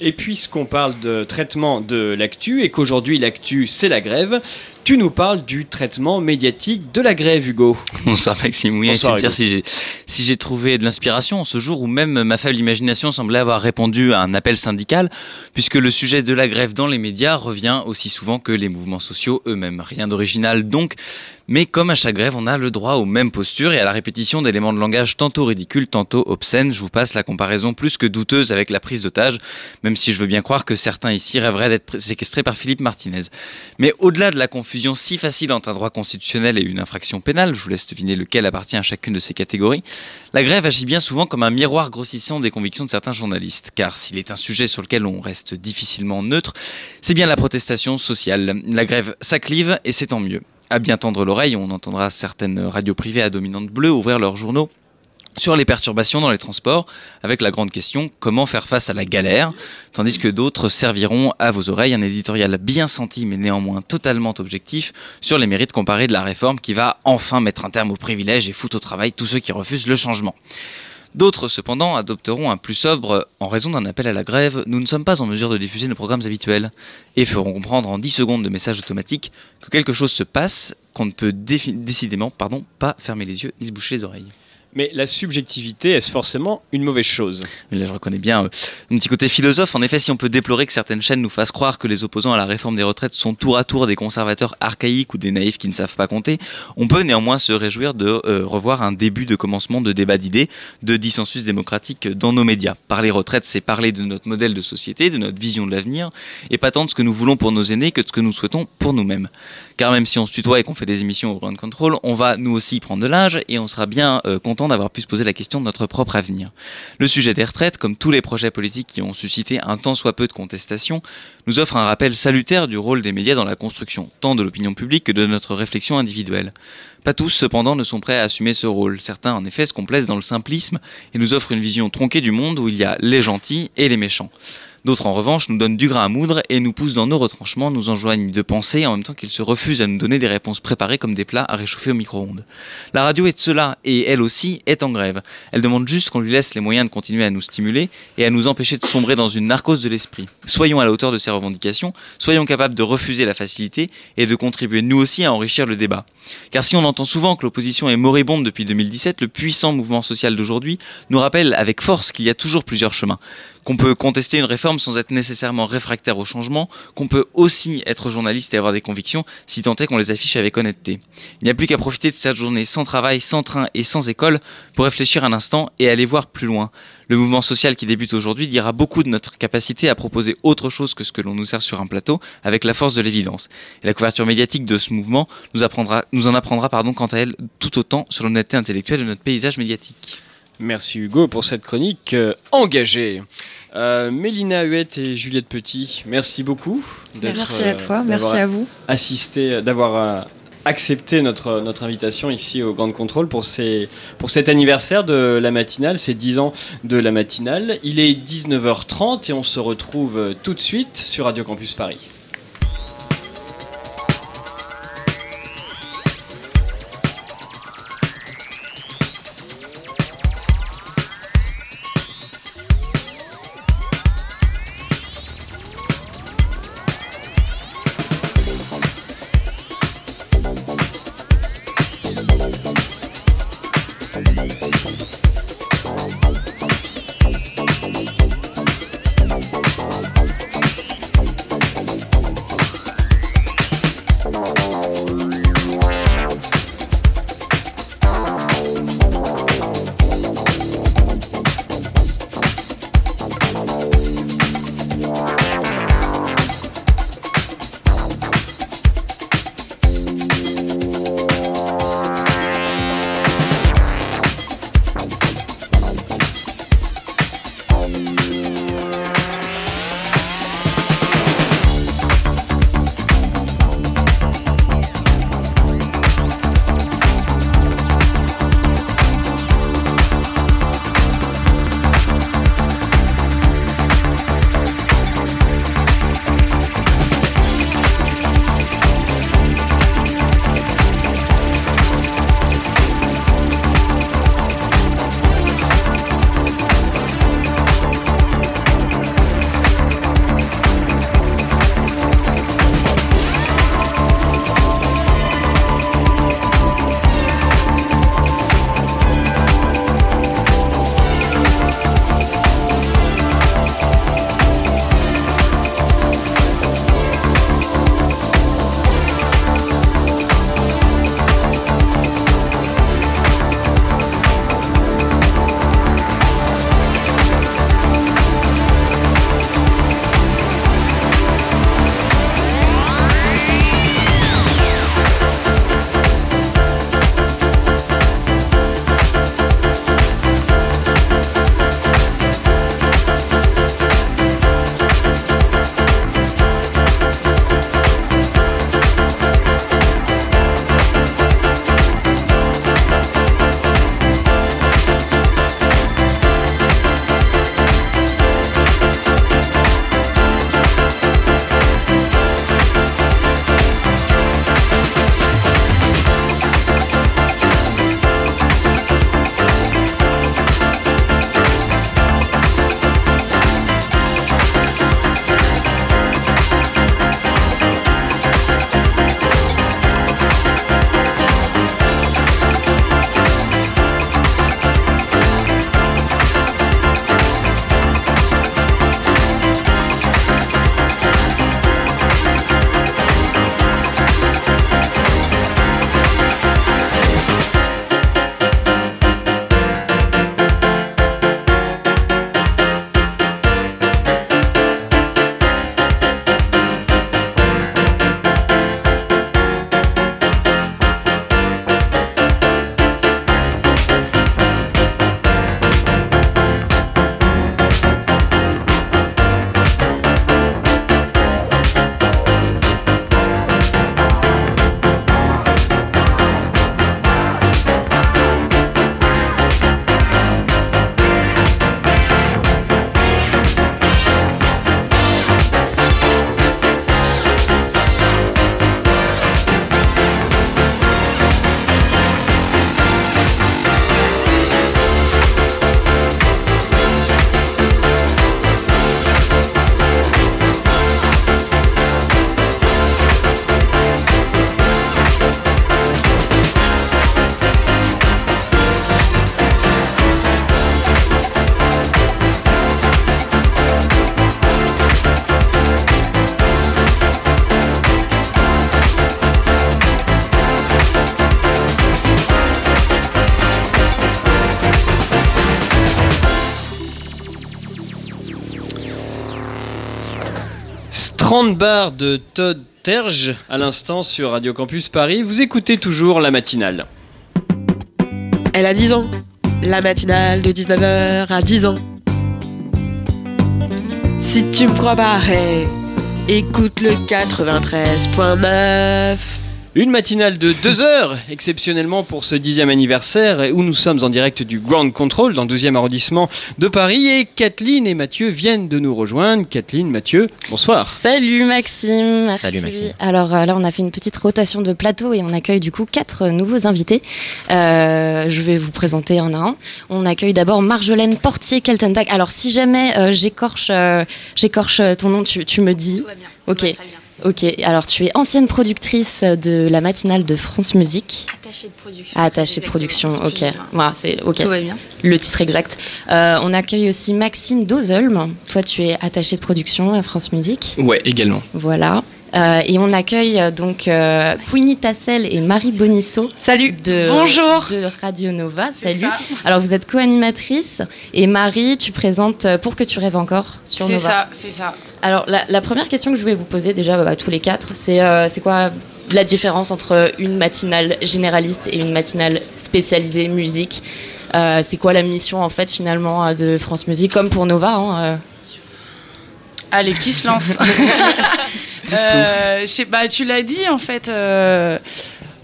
Et puisqu'on parle de traitement de l'actu et qu'aujourd'hui l'actu c'est la grève, tu nous parles du traitement médiatique de la grève, Hugo. Bonsoir Maxime, oui, c'est dire si j'ai si j'ai trouvé de l'inspiration ce jour où même ma faible imagination semblait avoir répondu à un appel syndical, puisque le sujet de la grève dans les médias revient aussi souvent que les mouvements sociaux eux-mêmes. Rien d'original donc, mais comme à chaque grève, on a le droit aux mêmes postures et à la répétition d'éléments de langage tantôt ridicules, tantôt obscènes. Je vous passe la comparaison plus que douteuse avec la prise d'otage, même si je veux bien croire que certains ici rêveraient d'être séquestrés par Philippe Martinez. Mais au-delà de la confusion si facile entre un droit constitutionnel et une infraction pénale, je vous laisse deviner lequel appartient à chacune de ces catégories, la grève agit bien souvent comme un miroir grossissant des convictions de certains journalistes. Car s'il est un sujet sur lequel on reste difficilement neutre, c'est bien la protestation sociale. La grève s'acclive et c'est tant mieux à bien tendre l'oreille, on entendra certaines radios privées à dominante bleue ouvrir leurs journaux sur les perturbations dans les transports, avec la grande question comment faire face à la galère, tandis que d'autres serviront à vos oreilles un éditorial bien senti mais néanmoins totalement objectif sur les mérites comparés de la réforme qui va enfin mettre un terme aux privilèges et foutre au travail tous ceux qui refusent le changement. D'autres, cependant, adopteront un plus sobre en raison d'un appel à la grève. Nous ne sommes pas en mesure de diffuser nos programmes habituels et feront comprendre en 10 secondes de message automatique que quelque chose se passe, qu'on ne peut décidément pas fermer les yeux ni se boucher les oreilles. Mais la subjectivité, est-ce forcément une mauvaise chose? Là, je reconnais bien euh, mon petit côté philosophe. En effet, si on peut déplorer que certaines chaînes nous fassent croire que les opposants à la réforme des retraites sont tour à tour des conservateurs archaïques ou des naïfs qui ne savent pas compter, on peut néanmoins se réjouir de euh, revoir un début de commencement de débat d'idées, de dissensus démocratique dans nos médias. Parler retraite, c'est parler de notre modèle de société, de notre vision de l'avenir, et pas tant de ce que nous voulons pour nos aînés que de ce que nous souhaitons pour nous-mêmes. Car même si on se tutoie et qu'on fait des émissions au Ground Control, on va nous aussi prendre de l'âge et on sera bien euh, content d'avoir pu se poser la question de notre propre avenir. Le sujet des retraites, comme tous les projets politiques qui ont suscité un tant soit peu de contestation, nous offre un rappel salutaire du rôle des médias dans la construction, tant de l'opinion publique que de notre réflexion individuelle. Pas tous, cependant, ne sont prêts à assumer ce rôle. Certains, en effet, se complaisent dans le simplisme et nous offrent une vision tronquée du monde où il y a les gentils et les méchants. D'autres, en revanche, nous donnent du grain à moudre et nous poussent dans nos retranchements, nous enjoignent de penser en même temps qu'ils se refusent à nous donner des réponses préparées comme des plats à réchauffer au micro-ondes. La radio est de cela et elle aussi est en grève. Elle demande juste qu'on lui laisse les moyens de continuer à nous stimuler et à nous empêcher de sombrer dans une narcose de l'esprit. Soyons à la hauteur de ces revendications, soyons capables de refuser la facilité et de contribuer nous aussi à enrichir le débat. Car si on entend souvent que l'opposition est moribonde depuis 2017, le puissant mouvement social d'aujourd'hui nous rappelle avec force qu'il y a toujours plusieurs chemins qu'on peut contester une réforme sans être nécessairement réfractaire au changement, qu'on peut aussi être journaliste et avoir des convictions si tant est qu'on les affiche avec honnêteté. Il n'y a plus qu'à profiter de cette journée sans travail, sans train et sans école pour réfléchir un instant et aller voir plus loin. Le mouvement social qui débute aujourd'hui dira beaucoup de notre capacité à proposer autre chose que ce que l'on nous sert sur un plateau avec la force de l'évidence. Et la couverture médiatique de ce mouvement nous, apprendra, nous en apprendra quant à elle tout autant sur l'honnêteté intellectuelle de notre paysage médiatique. Merci Hugo pour cette chronique euh, engagée. Euh, Mélina Huette et Juliette Petit, merci beaucoup. Merci à toi, merci à vous. Assisté, d'avoir accepté notre, notre invitation ici au Grand Contrôle pour, ces, pour cet anniversaire de la matinale, ces 10 ans de la matinale. Il est 19h30 et on se retrouve tout de suite sur Radio Campus Paris. 30 bars de Todd Terge à l'instant sur Radio Campus Paris. Vous écoutez toujours la matinale. Elle a 10 ans. La matinale de 19h à 10 ans. Si tu me crois pas, hey, écoute le 93.9. Une matinale de 2 heures, exceptionnellement pour ce dixième anniversaire, où nous sommes en direct du Ground Control dans le 12e arrondissement de Paris. Et Kathleen et Mathieu viennent de nous rejoindre. Kathleen, Mathieu, bonsoir. Salut Maxime. Merci. Salut Maxime. Alors euh, là, on a fait une petite rotation de plateau et on accueille du coup quatre nouveaux invités. Euh, je vais vous présenter un à un. On accueille d'abord Marjolaine Portier-Keltenbach. Alors si jamais euh, j'écorche, euh, j'écorche ton nom, tu, tu me dis. Ok. Ok, alors tu es ancienne productrice de la matinale de France Musique. Attachée de production. Attachée de production, ok. Voilà, c'est ok. Tout va bien. Le titre exact. Euh, on accueille aussi Maxime Dozelm. Toi, tu es attaché de production à France Musique. Ouais, également. Voilà. Euh, et on accueille euh, donc euh, Queenie Tassel et Marie Bonisso. Salut. De, Bonjour. De Radio Nova. C'est Salut. ça. Alors vous êtes co-animatrice et Marie, tu présentes euh, Pour que tu rêves encore sur C'est Nova. ça, c'est ça. Alors la, la première question que je voulais vous poser déjà bah, tous les quatre, c'est c'est quoi la différence entre une matinale généraliste et une matinale spécialisée musique? C'est quoi la mission en fait finalement de France Musique? Comme pour Nova hein. Allez, qui se lance? [LAUGHS] Euh, je sais- bah, Tu l'as dit en fait. euh,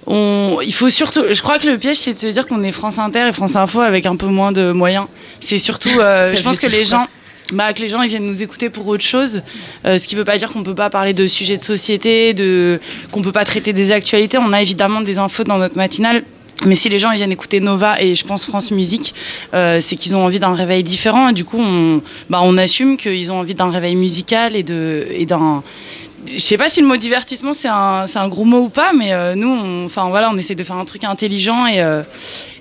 on, il faut surtout. Je crois que le piège, c'est de se dire qu'on est France Inter et France Info avec un peu moins de moyens. C'est surtout. euh, [LAUGHS] je pense que les gens. Bah, que les gens ils viennent nous écouter pour autre chose, Euh, ce qui veut pas dire qu'on peut pas parler de sujets de société, de qu'on peut pas traiter des actualités. On a évidemment des infos dans notre matinale, mais si les gens ils viennent écouter Nova et je pense France Musique, euh, c'est qu'ils ont envie d'un réveil différent. Et du coup, on, bah, on assume qu'ils ont envie d'un réveil musical et de et d'un je sais pas si le mot divertissement c'est un, c'est un gros mot ou pas, mais euh, nous, on, enfin voilà, on essaie de faire un truc intelligent et, euh,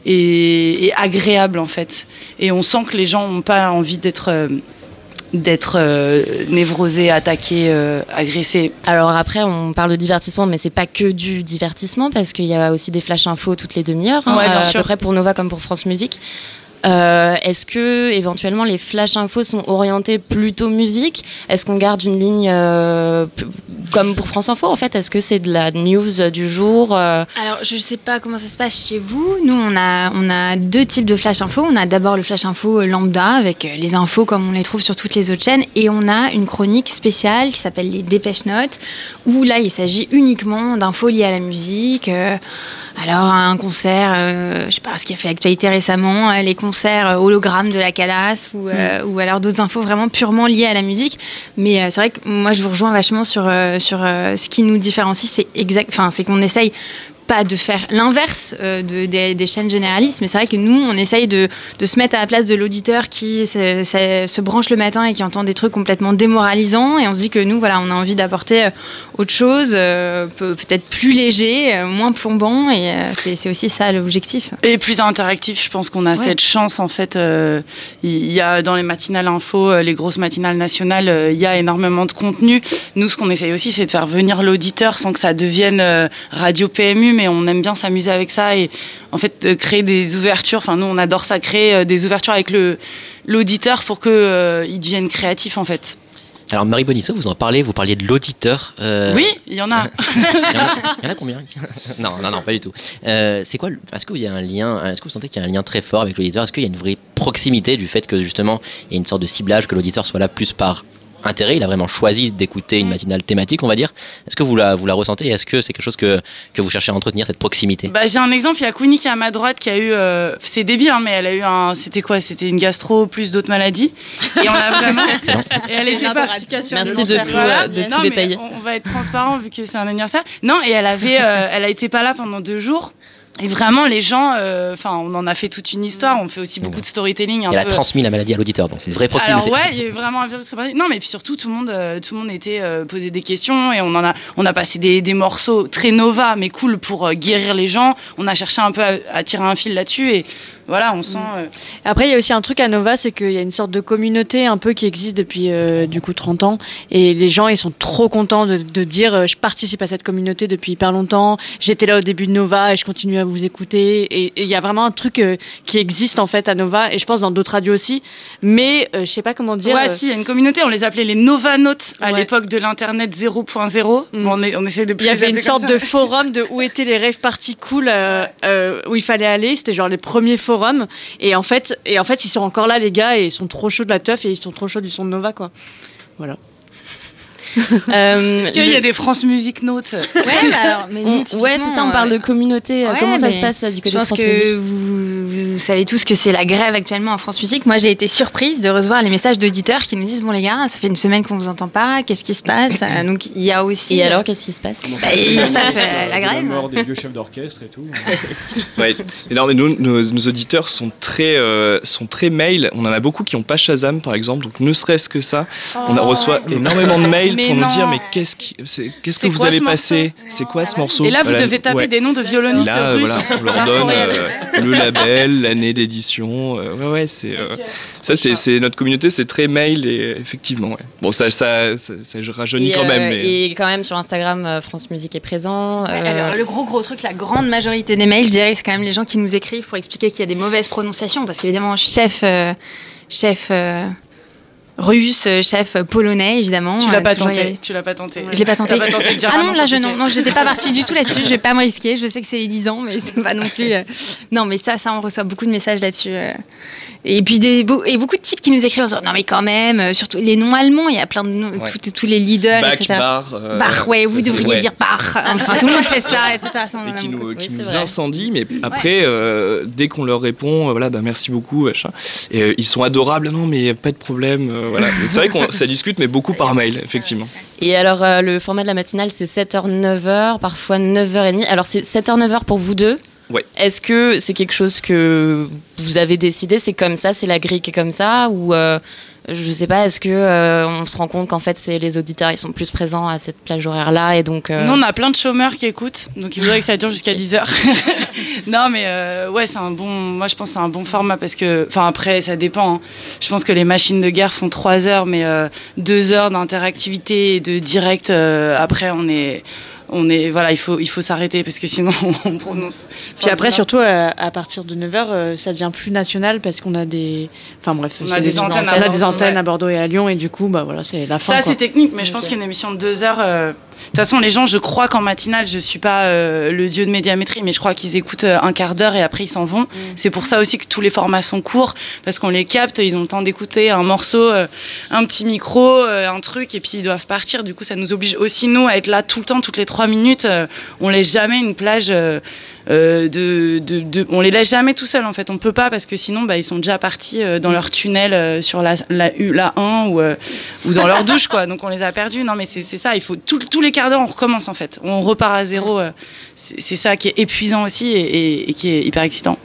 et, et agréable en fait. Et on sent que les gens n'ont pas envie d'être euh, d'être névrosés, attaqués, agressés. Alors après, on parle de divertissement, mais c'est pas que du divertissement parce qu'il y a aussi des flash infos toutes les demi-heures, hein, Ouais, bien à sûr. peu près pour Nova comme pour France Musique. Euh, Est-ce que éventuellement les flash infos sont orientés plutôt musique? Est-ce qu'on garde une ligne euh, comme pour France Info en fait? Est-ce que c'est de la news du jour euh, Alors, je ne sais pas comment ça se passe chez vous. Nous, on a, on a deux types de flash info. On a d'abord le flash info lambda avec les infos comme on les trouve sur toutes les autres chaînes. Et on a une chronique spéciale qui s'appelle les Dépêche Notes, où là, il s'agit uniquement d'infos liées à la musique. Alors, un concert, euh, je sais pas ce qui a fait actualité récemment, euh, les concerts euh, hologrammes de la Calas, ou, euh, ou alors d'autres infos vraiment purement liées à la musique. Mais euh, c'est vrai que moi, je vous rejoins vachement sur, sur ce qui nous différencie, c'est exact, enfin, c'est qu'on essaye pas de faire l'inverse euh, de- des, des chaînes généralistes, mais c'est vrai que nous, on essaye de, de se mettre à la place de l'auditeur qui se, se- se branche le matin et qui entend des trucs complètement démoralisants, et on se dit que nous, voilà, on a envie d'apporter euh, autre chose, euh, peut- peut-être plus léger, euh, moins plombant, et c'est aussi ça l'objectif. Et plus interactif, je pense qu'on a Ouais. cette chance en fait. Il y a dans les matinales info, les grosses matinales nationales, il y a énormément de contenu. Nous, ce qu'on essaye aussi, c'est de faire venir l'auditeur sans que ça devienne radio PMU, mais on aime bien s'amuser avec ça et en fait euh, créer des ouvertures. Enfin, nous, on adore ça, créer euh, des ouvertures avec le l'auditeur pour que euh, il devienne créatif en fait. Alors Marie Bonisso, vous en parlez, vous parliez de l'auditeur. euh, Oui, il y en a. [LAUGHS] Il y en a, il y en a combien? [LAUGHS] Non, non, non, pas du tout. Euh, c'est quoi Est-ce que vous y a un lien Est-ce que vous sentez qu'il y a un lien très fort avec l'auditeur? Est-ce qu'il y a une vraie proximité du fait que justement il y a une sorte de ciblage que l'auditeur soit là plus par intérêt Il a vraiment choisi d'écouter une matinale thématique, on va dire. Est-ce que vous la, vous la ressentez? Est-ce que c'est quelque chose que, que vous cherchez à entretenir cette proximité? Bah, j'ai un exemple, il y a Queenie qui est à ma droite qui a eu, euh, c'est débile, hein, mais elle a eu un, c'était quoi? C'était une gastro plus d'autres maladies. Et on a [LAUGHS] vraiment. et elle était pas. Merci de tout, euh, de tout mais détailler. On, on va être transparent vu que c'est un anniversaire. Non, et elle avait, euh, elle a été pas là pendant deux jours. Et vraiment, les gens, euh, enfin, on en a fait toute une histoire. On fait aussi beaucoup de storytelling. Un Elle a transmis la maladie à l'auditeur, donc une vraie proximité. Alors ouais, il y a eu vraiment un virus. Non, mais puis surtout tout le monde, euh, tout le monde était euh, posé des questions et on en a, on a passé des, des morceaux très nova mais cool pour euh, guérir les gens. On a cherché un peu à, à tirer un fil là-dessus et voilà, on sent. euh, Après, il y a aussi un truc à Nova, c'est qu'il y a une sorte de communauté un peu qui existe depuis euh, du coup 30 ans. Et les gens, ils sont trop contents de, de dire euh, je participe à cette communauté depuis hyper longtemps. J'étais là au début de Nova et je continue à vous écouter. Et il y a vraiment un truc qui existe en fait à Nova et je pense dans d'autres radios aussi. Mais je sais pas comment dire. ouais, si, il y a une communauté, on les appelait les Novanotes à Ouais. l'époque de l'internet 0.0. Bon, on, est- on essaie de plus Il y avait une sorte de forum de où étaient les rêves parties cool où il fallait aller. C'était genre les premiers forums. Et en fait, et en fait, ils sont encore là les gars et ils sont trop chauds de la teuf et ils sont trop chauds du son de Nova quoi. Voilà. [LAUGHS] Euh, Est-ce qu'il y a des France Music Notes Ouais, bah alors, mais nous, On- ouais, c'est ça, on parle de communauté. euh, Ouais, Comment ça se passe euh, du côté Je de pense France que Musique vous, vous savez tous que c'est la grève actuellement en France Musique. Moi, j'ai été surprise de recevoir les messages d'auditeurs qui nous disent Bon, les gars, ça fait une semaine qu'on vous entend pas, qu'est-ce qui se passe? Euh, Donc, il y a aussi. Et alors, qu'est-ce qui se passe? Bah, Il se passe euh, la La grève. mort des vieux chefs d'orchestre et tout. [LAUGHS] Ouais. Mais non, mais nous, nos, nos auditeurs sont très, euh, sont très mail. On en a beaucoup qui n'ont pas Shazam, par exemple. Donc, ne serait-ce que ça, on a Oh. reçoit énormément de mails [LAUGHS] Mais pour nous dire mais qu'est-ce qui, c'est- qu'est-ce que C'est vous avez ce passé C'est quoi ce morceau? Et là, vous Voilà, devez taper ouais. des noms de violonistes Là, russes. voilà, on leur [LAUGHS] donne euh, le label, l'année d'édition. euh, ouais, ouais, c'est euh, ça, c'est c'est- notre communauté, c'est très mail et effectivement. Ouais. Bon, ça, ça, ça, ça rajeunit et, quand euh, même. Mais... et quand même sur Instagram, euh, France Musique est présent. Ouais, euh, alors, le gros gros truc, la grande majorité des mails, je dirais, c'est quand même les gens qui nous écrivent pour expliquer qu'il y a des mauvaises prononciations, parce qu'évidemment, chef, euh, chef euh, russe, euh, chef polonais, évidemment. Tu l'as euh, pas tenté. Tu l'as pas tenté. Je l'ai pas tenté. Tu l'as pas tenté de dire ah non, là je non, non, j'étais pas partie du tout là-dessus. Je vais pas me risquer. Je sais que c'est les 10 ans, mais c'est pas non plus. euh, Non, mais ça, ça, on reçoit beaucoup de messages là-dessus. euh. Et puis des et beaucoup de types qui nous écrivent en disant non mais quand même, euh, surtout les noms allemands, il y a plein de noms, Ouais. tous, tous les leaders, Bach, etc. Bach, euh, Bach, ouais, vous devriez ouais. dire Bach. Enfin, tout le monde sait ça, etc. Ça, et qui nous, qui Oui, nous vrai. incendient, mais après, euh, dès qu'on leur répond, voilà, bah merci beaucoup, machin. Et euh, ils sont adorables, non, mais pas de problème, voilà. C'est vrai qu'on ça discute, mais beaucoup par mail, effectivement. Et alors, euh, le format de la matinale, c'est 7h, 9h, parfois 9h30. Alors, c'est 7h, 9h pour vous deux? Ouais. Est-ce que c'est quelque chose que vous avez décidé C'est comme ça C'est la grille qui est comme ça Ou euh, je sais pas, est-ce que euh, on se rend compte qu'en fait, c'est les auditeurs, ils sont plus présents à cette plage horaire-là et donc. euh, Nous, on a plein de chômeurs qui écoutent, donc il faudrait que ça dure jusqu'à 10 heures. [LAUGHS] non, mais euh, ouais, c'est un bon. Moi, je pense que c'est un bon format parce que. Enfin, après, ça dépend. hein. Je pense que les machines de guerre font 3 heures, mais 2 heures d'interactivité et de direct. euh, après, on est. On est, voilà, il faut, il faut s'arrêter parce que sinon [LAUGHS] on prononce. Puis après, surtout euh, à partir de 9h, ça devient plus national parce qu'on a des. Enfin bref, On a des antennes à on a des Bordeaux, antennes ouais. à Bordeaux et à Lyon et du coup, bah voilà, c'est la fin. Ça, c'est technique, mais je pense qu'une émission de deux heures. euh, De toute façon, les gens, je crois qu'en matinale, je suis pas euh, le dieu de médiamétrie, mais je crois qu'ils écoutent euh, un quart d'heure et après ils s'en vont. C'est pour ça aussi que tous les formats sont courts, parce qu'on les capte, ils ont le temps d'écouter un morceau, euh, un petit micro, euh, un truc, et puis ils doivent partir. Du coup, ça nous oblige aussi, nous, à être là tout le temps, toutes les trois minutes. Euh, on laisse jamais une plage. euh, euh, de, de, on les laisse jamais tout seuls en fait on peut pas parce que sinon bah, ils sont déjà partis dans leur tunnel sur la, la, la 1 ou, dans leur douche quoi donc on les a perdus non mais c'est ça il faut tous les quarts d'heure on recommence en fait on repart à zéro c'est ça qui est épuisant aussi et, qui est hyper excitant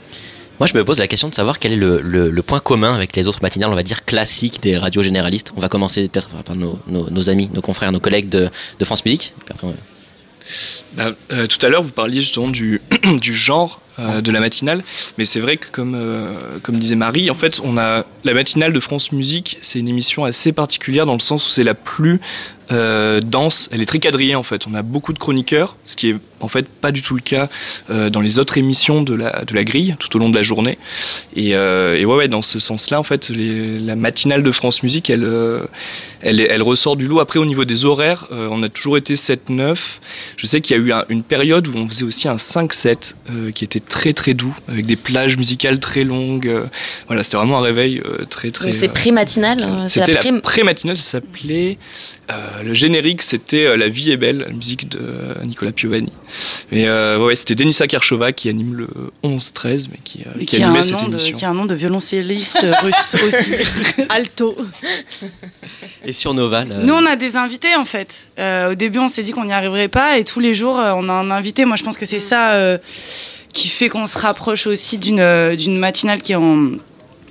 Moi, je me pose la question de savoir quel est le, point commun avec les autres matinales, on va dire classiques des radios généralistes. On va commencer peut-être par nos, amis, nos confrères, nos collègues de, France Musique. Bah, euh, tout à l'heure, vous parliez justement du, [CLEARS THROAT] du genre euh, de la matinale, mais c'est vrai que comme, euh, comme disait Marie, en fait, on a la matinale de France Musique, c'est une émission assez particulière dans le sens où c'est la plus dense, elle est très quadrillée en fait. On a beaucoup de chroniqueurs, ce qui est en fait pas du tout le cas euh, dans les autres émissions de la, de la grille tout au long de la journée. Et, euh, et ouais, ouais, dans ce sens-là, en fait, les- la matinale de France Musique, elle, euh, elle, elle ressort du lot. Après, au niveau des horaires, euh, on a toujours été 7-9. Je sais qu'il y a eu un- une période où on faisait aussi un 5-7 euh, qui était très très doux, avec des plages musicales très longues. voilà, c'était vraiment un réveil très très. C'est pré-matinale. hein, c'était la la pré- pré-matinale, ça s'appelait. le générique, c'était La vie est belle, la musique de Nicolas Piovani. Mais euh, ouais, c'était Denisa Kershova qui anime le 11-13, mais qui, euh, qui qui, animait un cette nom de, émission. qui a un nom de violoncelliste russe [LAUGHS] aussi alto Et sur Nova, là, Nous, on a des invités en fait. Euh, au début, on s'est dit qu'on n'y arriverait pas, et tous les jours, euh, on a un invité. Moi, je pense que c'est ça euh, qui fait qu'on se rapproche aussi d'une euh, d'une matinale qui est en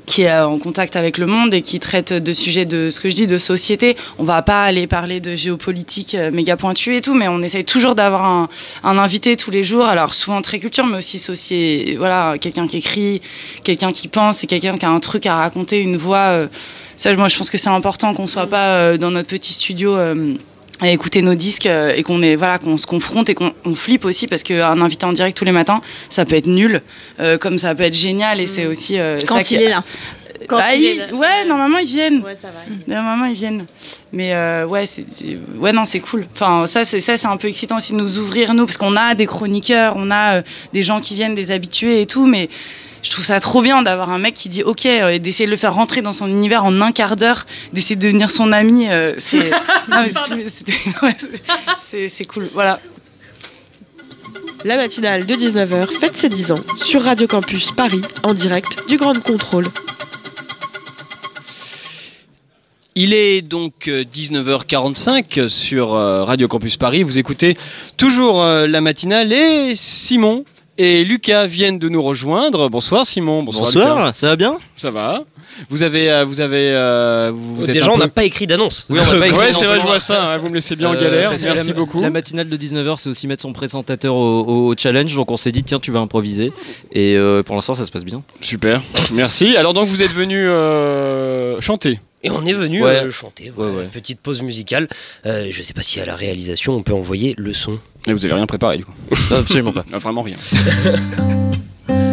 qui est en contact avec le monde et qui traite de sujets de ce que je dis de société. On va pas aller parler de géopolitique euh, méga pointue et tout, mais on essaye toujours d'avoir un, invité tous les jours. Alors souvent très culture, mais aussi socié, voilà, quelqu'un qui écrit, quelqu'un qui pense et quelqu'un qui a un truc à raconter, une voix. euh, moi, je pense que c'est important qu'on soit pas euh, dans notre petit studio. À écouter nos disques euh, et qu'on est voilà qu'on se confronte et qu'on on flippe aussi parce qu'un invité en direct tous les matins ça peut être nul euh, comme ça peut être génial et c'est aussi euh, Quand ça qui- il est là. Quand Bah, il il- est- ouais normalement ils viennent. Ouais, ça va. normalement ils viennent. Mais euh, ouais c'est ouais non c'est cool. Enfin ça c'est ça c'est un peu excitant aussi de nous ouvrir nous parce qu'on a des chroniqueurs on a euh, des gens qui viennent des habitués et tout mais je trouve ça trop bien d'avoir un mec qui dit ok euh, et d'essayer de le faire rentrer dans son univers en un quart d'heure d'essayer de devenir son ami euh, c'est [LAUGHS] [LAUGHS] ouais, cool voilà La matinale de 19h fête ses 10 ans sur Radio Campus Paris en direct du Grand Contrôle. Il est donc euh, 19h45 sur euh, Radio Campus Paris. Vous écoutez toujours euh, la matinale et Simon et Lucas viennent de nous rejoindre. Bonsoir Simon. Bonsoir. Bonsoir, Lucas. ça va bien? Ça va. Vous avez, euh, vous avez, euh, vous, Déjà, un on peu- n'a pas écrit d'annonce. Oui, on n'a pas [LAUGHS] écrit Ouais, c'est vrai, je vois ça. hein, vous me laissez bien en Euh, galère. Merci la- beaucoup. La matinale de 19h, c'est aussi mettre son présentateur au, challenge. Donc on s'est dit, tiens, tu vas improviser. Et euh, pour l'instant, ça se passe bien. Super. Merci. Alors donc vous êtes venu euh, chanter. Et on est venu Ouais. euh, chanter. Voilà, Une petite pause musicale. Euh, je sais pas si à la réalisation, on peut envoyer le son. Et vous avez rien préparé du coup Absolument pas. Vraiment rien. [LAUGHS]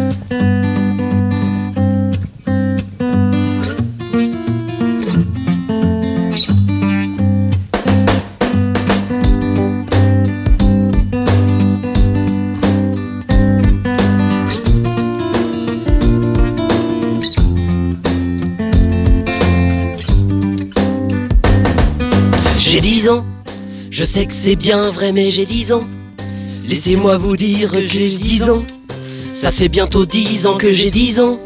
je sais que c'est bien vrai, mais j'ai 10 ans. Laissez-moi vous dire que j'ai 10 ans. Ça fait bientôt 10 ans que j'ai 10 ans.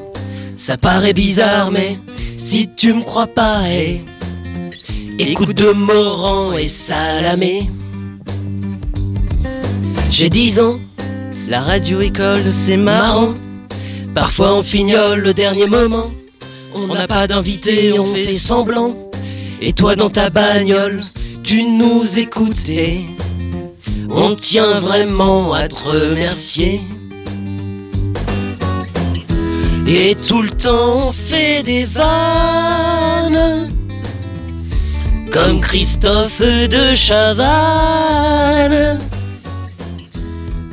Ça paraît bizarre, mais si tu me crois pas, hey, écoute de Morand et Salamé. J'ai 10 ans, la radio école c'est marrant. Parfois on fignole le dernier moment. On n'a pas d'invité, on fait semblant. Et toi dans ta bagnole, tu nous écoutes et on tient vraiment à te remercier. Et tout le temps on fait des vannes comme Christophe de Chavannes.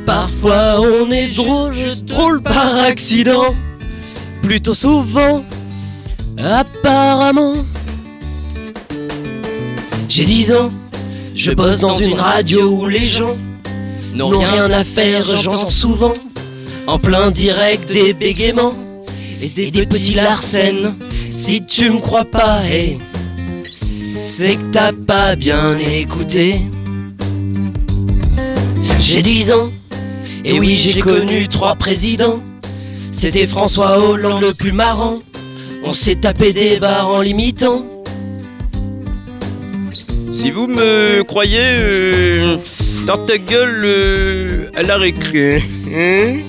Parfois on est drôle, juste drôle par accident, plutôt souvent, apparemment. J'ai 10 ans, je bosse dans une radio où les gens n'ont rien à faire, j'entends souvent en plein direct des bégaiements et des, petits larcènes. Si tu me crois pas, hey, c'est que t'as pas bien écouté. J'ai 10 ans, et oui, j'ai connu trois présidents. C'était François Hollande le plus marrant. On s'est tapé des barres en l'imitant. Si vous me croyez, euh, dans ta gueule euh, à la récré. Hein.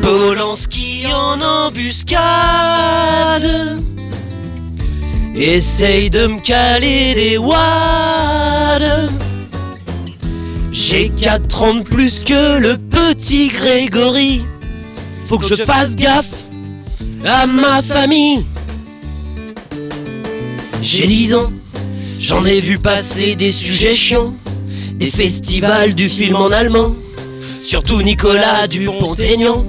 Polanski en embuscade. Essaye de me caler des wads. J'ai 4 ans de plus que le petit Grégory. Faut que je fasse gaffe à ma famille J'ai 10 ans, j'en ai vu passer des sujets chiants Des festivals du film en allemand Surtout Nicolas Dupont-Aignan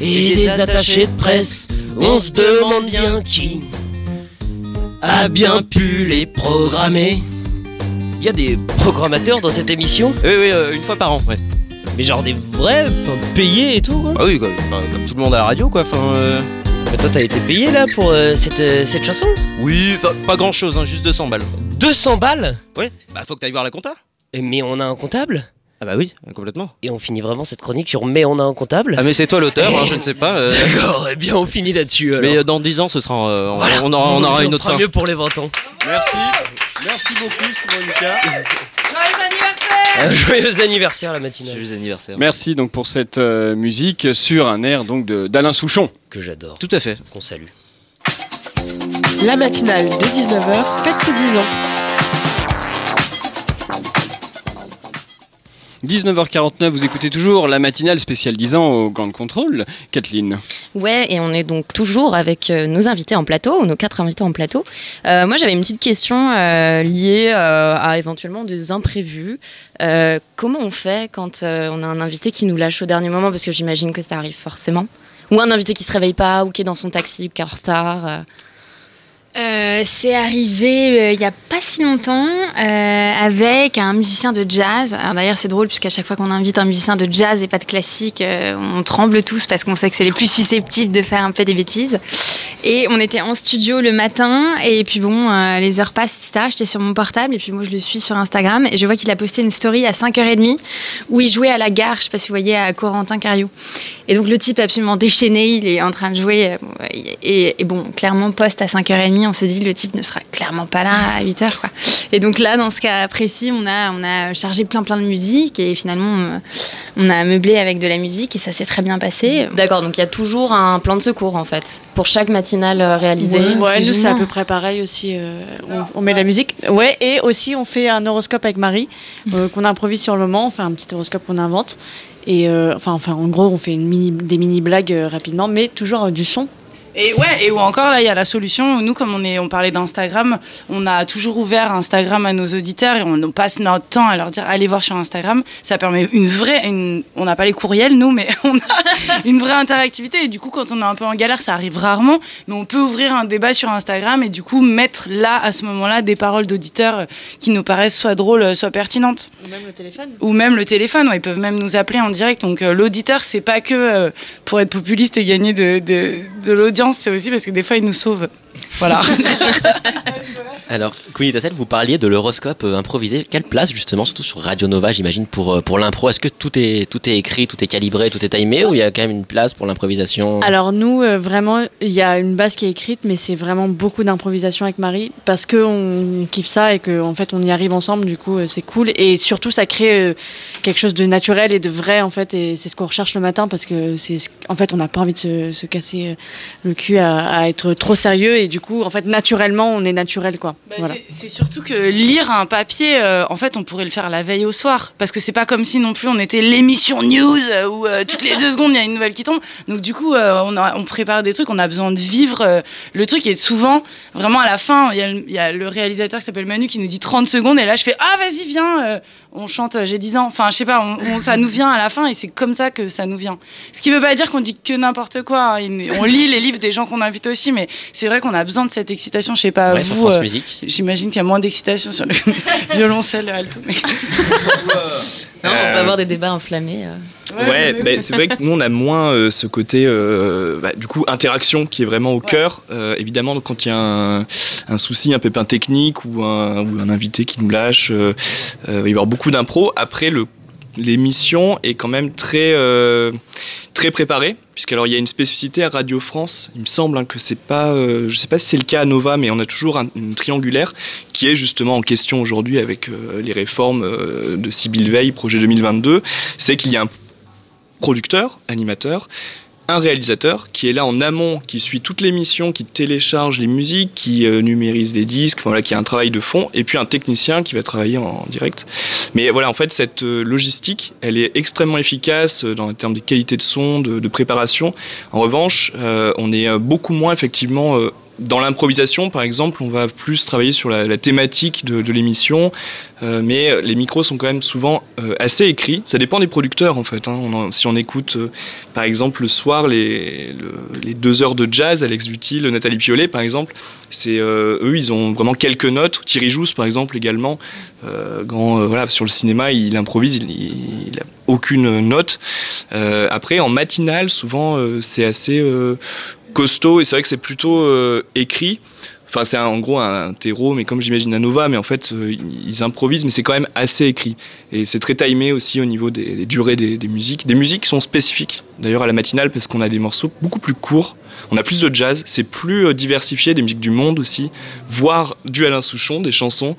et des attachés de presse. On se demande bien qui a bien pu les programmer. Il y a des programmateurs dans cette émission? Oui, oui, euh, une fois par an, ouais. Mais genre des vrais, enfin, payés et tout, quoi Ah oui, quoi, enfin, comme tout le monde à la radio, quoi. Enfin, euh... Mais toi, t'as été payé là pour euh, cette, euh, cette chanson? Oui, pas, pas grand chose, hein, juste 200 balles. 200 balles? Ouais, bah faut que t'ailles voir la compta. Mais on a un comptable? Ah bah oui, complètement. Et on finit vraiment cette chronique sur Mais on a un comptable Ah mais c'est toi l'auteur, hein, je ne sais pas. euh. [LAUGHS] D'accord, eh bien on finit là-dessus alors. Mais euh, dans 10 ans, ce sera, euh, on, Voilà. on aura, on aura On une autre fera fin. mieux pour les 20 ans. Merci. Merci beaucoup, Simon Lucas. [LAUGHS] [LAUGHS] Joyeux anniversaire la matinale. Joyeux anniversaire. Merci donc pour cette euh, musique sur un air donc de- d'Alain Souchon. Que j'adore. Tout à fait. Qu'on salue. La matinale de 19h fête ses 10 ans. 19h49, vous écoutez toujours la matinale spéciale 10 ans au Grand Contrôle. Kathleen. Ouais, et on est donc toujours avec euh, nos invités en plateau, nos quatre invités en plateau. Euh, moi, j'avais une petite question euh, liée à éventuellement des imprévus. Comment on fait quand on a un invité qui nous lâche au dernier moment? Parce que j'imagine que ça arrive forcément. Ou un invité qui se réveille pas, ou qui est dans son taxi, ou qui est en retard. Euh. Euh, c'est arrivé euh, il y a pas si longtemps euh, avec un musicien de jazz. Alors d'ailleurs c'est drôle puisqu'à chaque fois qu'on invite un musicien de jazz et pas de classique, euh, on tremble tous parce qu'on sait que c'est les plus susceptibles de faire un peu des bêtises. Et on était en studio le matin et puis bon euh, les heures passent etc. J'étais sur mon portable et puis moi je le suis sur Instagram et je vois qu'il a posté une story à 5h30 où il jouait à la gare. Je sais pas si vous voyez à Corentin Cariou. Et donc le type absolument déchaîné, il est en train de jouer. euh, Et, et bon, clairement, poste à 5h30, on s'est dit le type ne sera clairement pas là à 8h. Quoi. Et donc là, dans ce cas précis, on a, on a chargé plein plein de musique et finalement, on, on a meublé avec de la musique et ça s'est très bien passé. D'accord, donc il y a toujours un plan de secours en fait, pour chaque matinale euh, réalisée. Ouais, plus nous ou c'est à peu près pareil aussi. euh, on, on met la musique. Ouais, et aussi on fait un horoscope avec Marie euh, qu'on improvise sur le moment. On fait un petit horoscope qu'on invente. Et euh, enfin, enfin, en gros, on fait une mini, des mini blagues euh, rapidement, mais toujours euh, du son. Et ouais, et ou encore là, il y a la solution. Nous, comme on est, on parlait d'Instagram, on a toujours ouvert Instagram à nos auditeurs et on passe notre temps à leur dire allez voir sur Instagram. Ça permet une vraie, une, on n'a pas les courriels nous, mais [LAUGHS] on a une vraie interactivité. Et du coup, quand on est un peu en galère, ça arrive rarement, mais on peut ouvrir un débat sur Instagram et du coup mettre là à ce moment-là des paroles d'auditeurs euh, qui nous paraissent soit drôles, euh, soit pertinentes Ou même le téléphone. ou même le téléphone, ouais, ils peuvent même nous appeler en direct. Donc euh, l'auditeur, c'est pas que euh, pour être populiste et gagner de, de, de l'audience, c'est aussi parce que des fois, ils nous sauvent. Voilà. [LAUGHS] Alors, Queenie Tassel, vous parliez de l'horoscope euh, improvisé. Quelle place, justement, surtout sur Radio Nova, j'imagine, pour, euh, pour l'impro? Est-ce que tout est, tout est écrit, tout est calibré, tout est timé ou il y a quand même une place pour l'improvisation? Alors nous, euh, vraiment, il y a une base qui est écrite, mais c'est vraiment beaucoup d'improvisation avec Marie parce que on kiffe ça et que en fait on y arrive ensemble. Du coup, euh, c'est cool et surtout ça crée euh, quelque chose de naturel et de vrai en fait. Et c'est ce qu'on recherche le matin parce que c'est ce- en fait on n'a pas envie de se, se casser le cul à, à être trop sérieux et du coup en fait naturellement on est naturel quoi. Bah, Voilà. c'est- surtout que lire un papier, euh, en fait, on pourrait le faire la veille au soir. Parce que c'est pas comme si non plus on était l'émission news euh, où euh, toutes les deux secondes il y a une nouvelle qui tombe. Donc du coup, euh, on, a- on prépare des trucs, on a besoin de vivre le truc. Et souvent, vraiment à la fin, il y, a le- il y a le réalisateur qui s'appelle Manu qui nous dit 30 secondes. Et là, je fais Ah, vas-y, viens, on chante, j'ai 10 ans. Enfin, je sais pas, on- on- ça nous vient à la fin et c'est comme ça que ça nous vient. Ce qui veut pas dire qu'on dit que n'importe quoi. hein. On lit les livres des gens qu'on invite aussi, mais c'est vrai qu'on a besoin de cette excitation. Je sais pas, Ouais, sur vous. France euh, Musique. J'imagine qu'il y a moins d'excitation sur le [LAUGHS] violoncelle et alto. Mais... [LAUGHS] Non, on Euh, peut avoir des débats enflammés. euh. Ouais, bah, c'est vrai que nous on a moins euh, ce côté euh, bah, du coup interaction qui est vraiment au cœur. Euh, évidemment, quand il y a un, un souci, un pépin technique ou un, ou un invité qui nous lâche, euh, euh, il va y avoir beaucoup d'impro. Après, le l'émission est quand même très euh, très préparée puisqu'alors il y a une spécificité à Radio France. Il me semble hein, que c'est pas euh, je sais pas si c'est le cas à Nova mais on a toujours un, une triangulaire qui est justement en question aujourd'hui avec euh, les réformes euh, de Sibyl Veil projet 2022 c'est qu'il y a un producteur, animateur, un réalisateur qui est là en amont, qui suit toutes les missions, qui télécharge les musiques, qui euh, numérise les disques, voilà, qui a un travail de fond, et puis un technicien qui va travailler en, direct. Mais voilà, en fait, cette euh, logistique, elle est extrêmement efficace euh, dans les termes de qualité de son, de, préparation. En revanche, on est beaucoup moins effectivement dans l'improvisation, par exemple, on va plus travailler sur la, thématique de, l'émission, euh, mais les micros sont quand même souvent euh, assez écrits. Ça dépend des producteurs, en fait. hein. Si on écoute, euh, par exemple, le soir, les, le- les deux heures de jazz, Alex Lutil, Nathalie Piolet, par exemple, c'est eux, ils ont vraiment quelques notes. Thierry Jousse, par exemple, également, sur le cinéma, il improvise, il, il, il a aucune note. Après, en matinale, souvent, c'est assez costaud et c'est vrai que c'est plutôt euh, écrit. Enfin, c'est en gros un terreau, mais comme j'imagine Nova, mais en fait, euh, ils improvisent, mais c'est quand même assez écrit. Et c'est très timé aussi au niveau des, des durées des, des musiques. Des musiques qui sont spécifiques, d'ailleurs, à la matinale, parce qu'on a des morceaux beaucoup plus courts On a plus de jazz, c'est plus euh, diversifié, des musiques du monde aussi, voire du Alain Souchon, des chansons.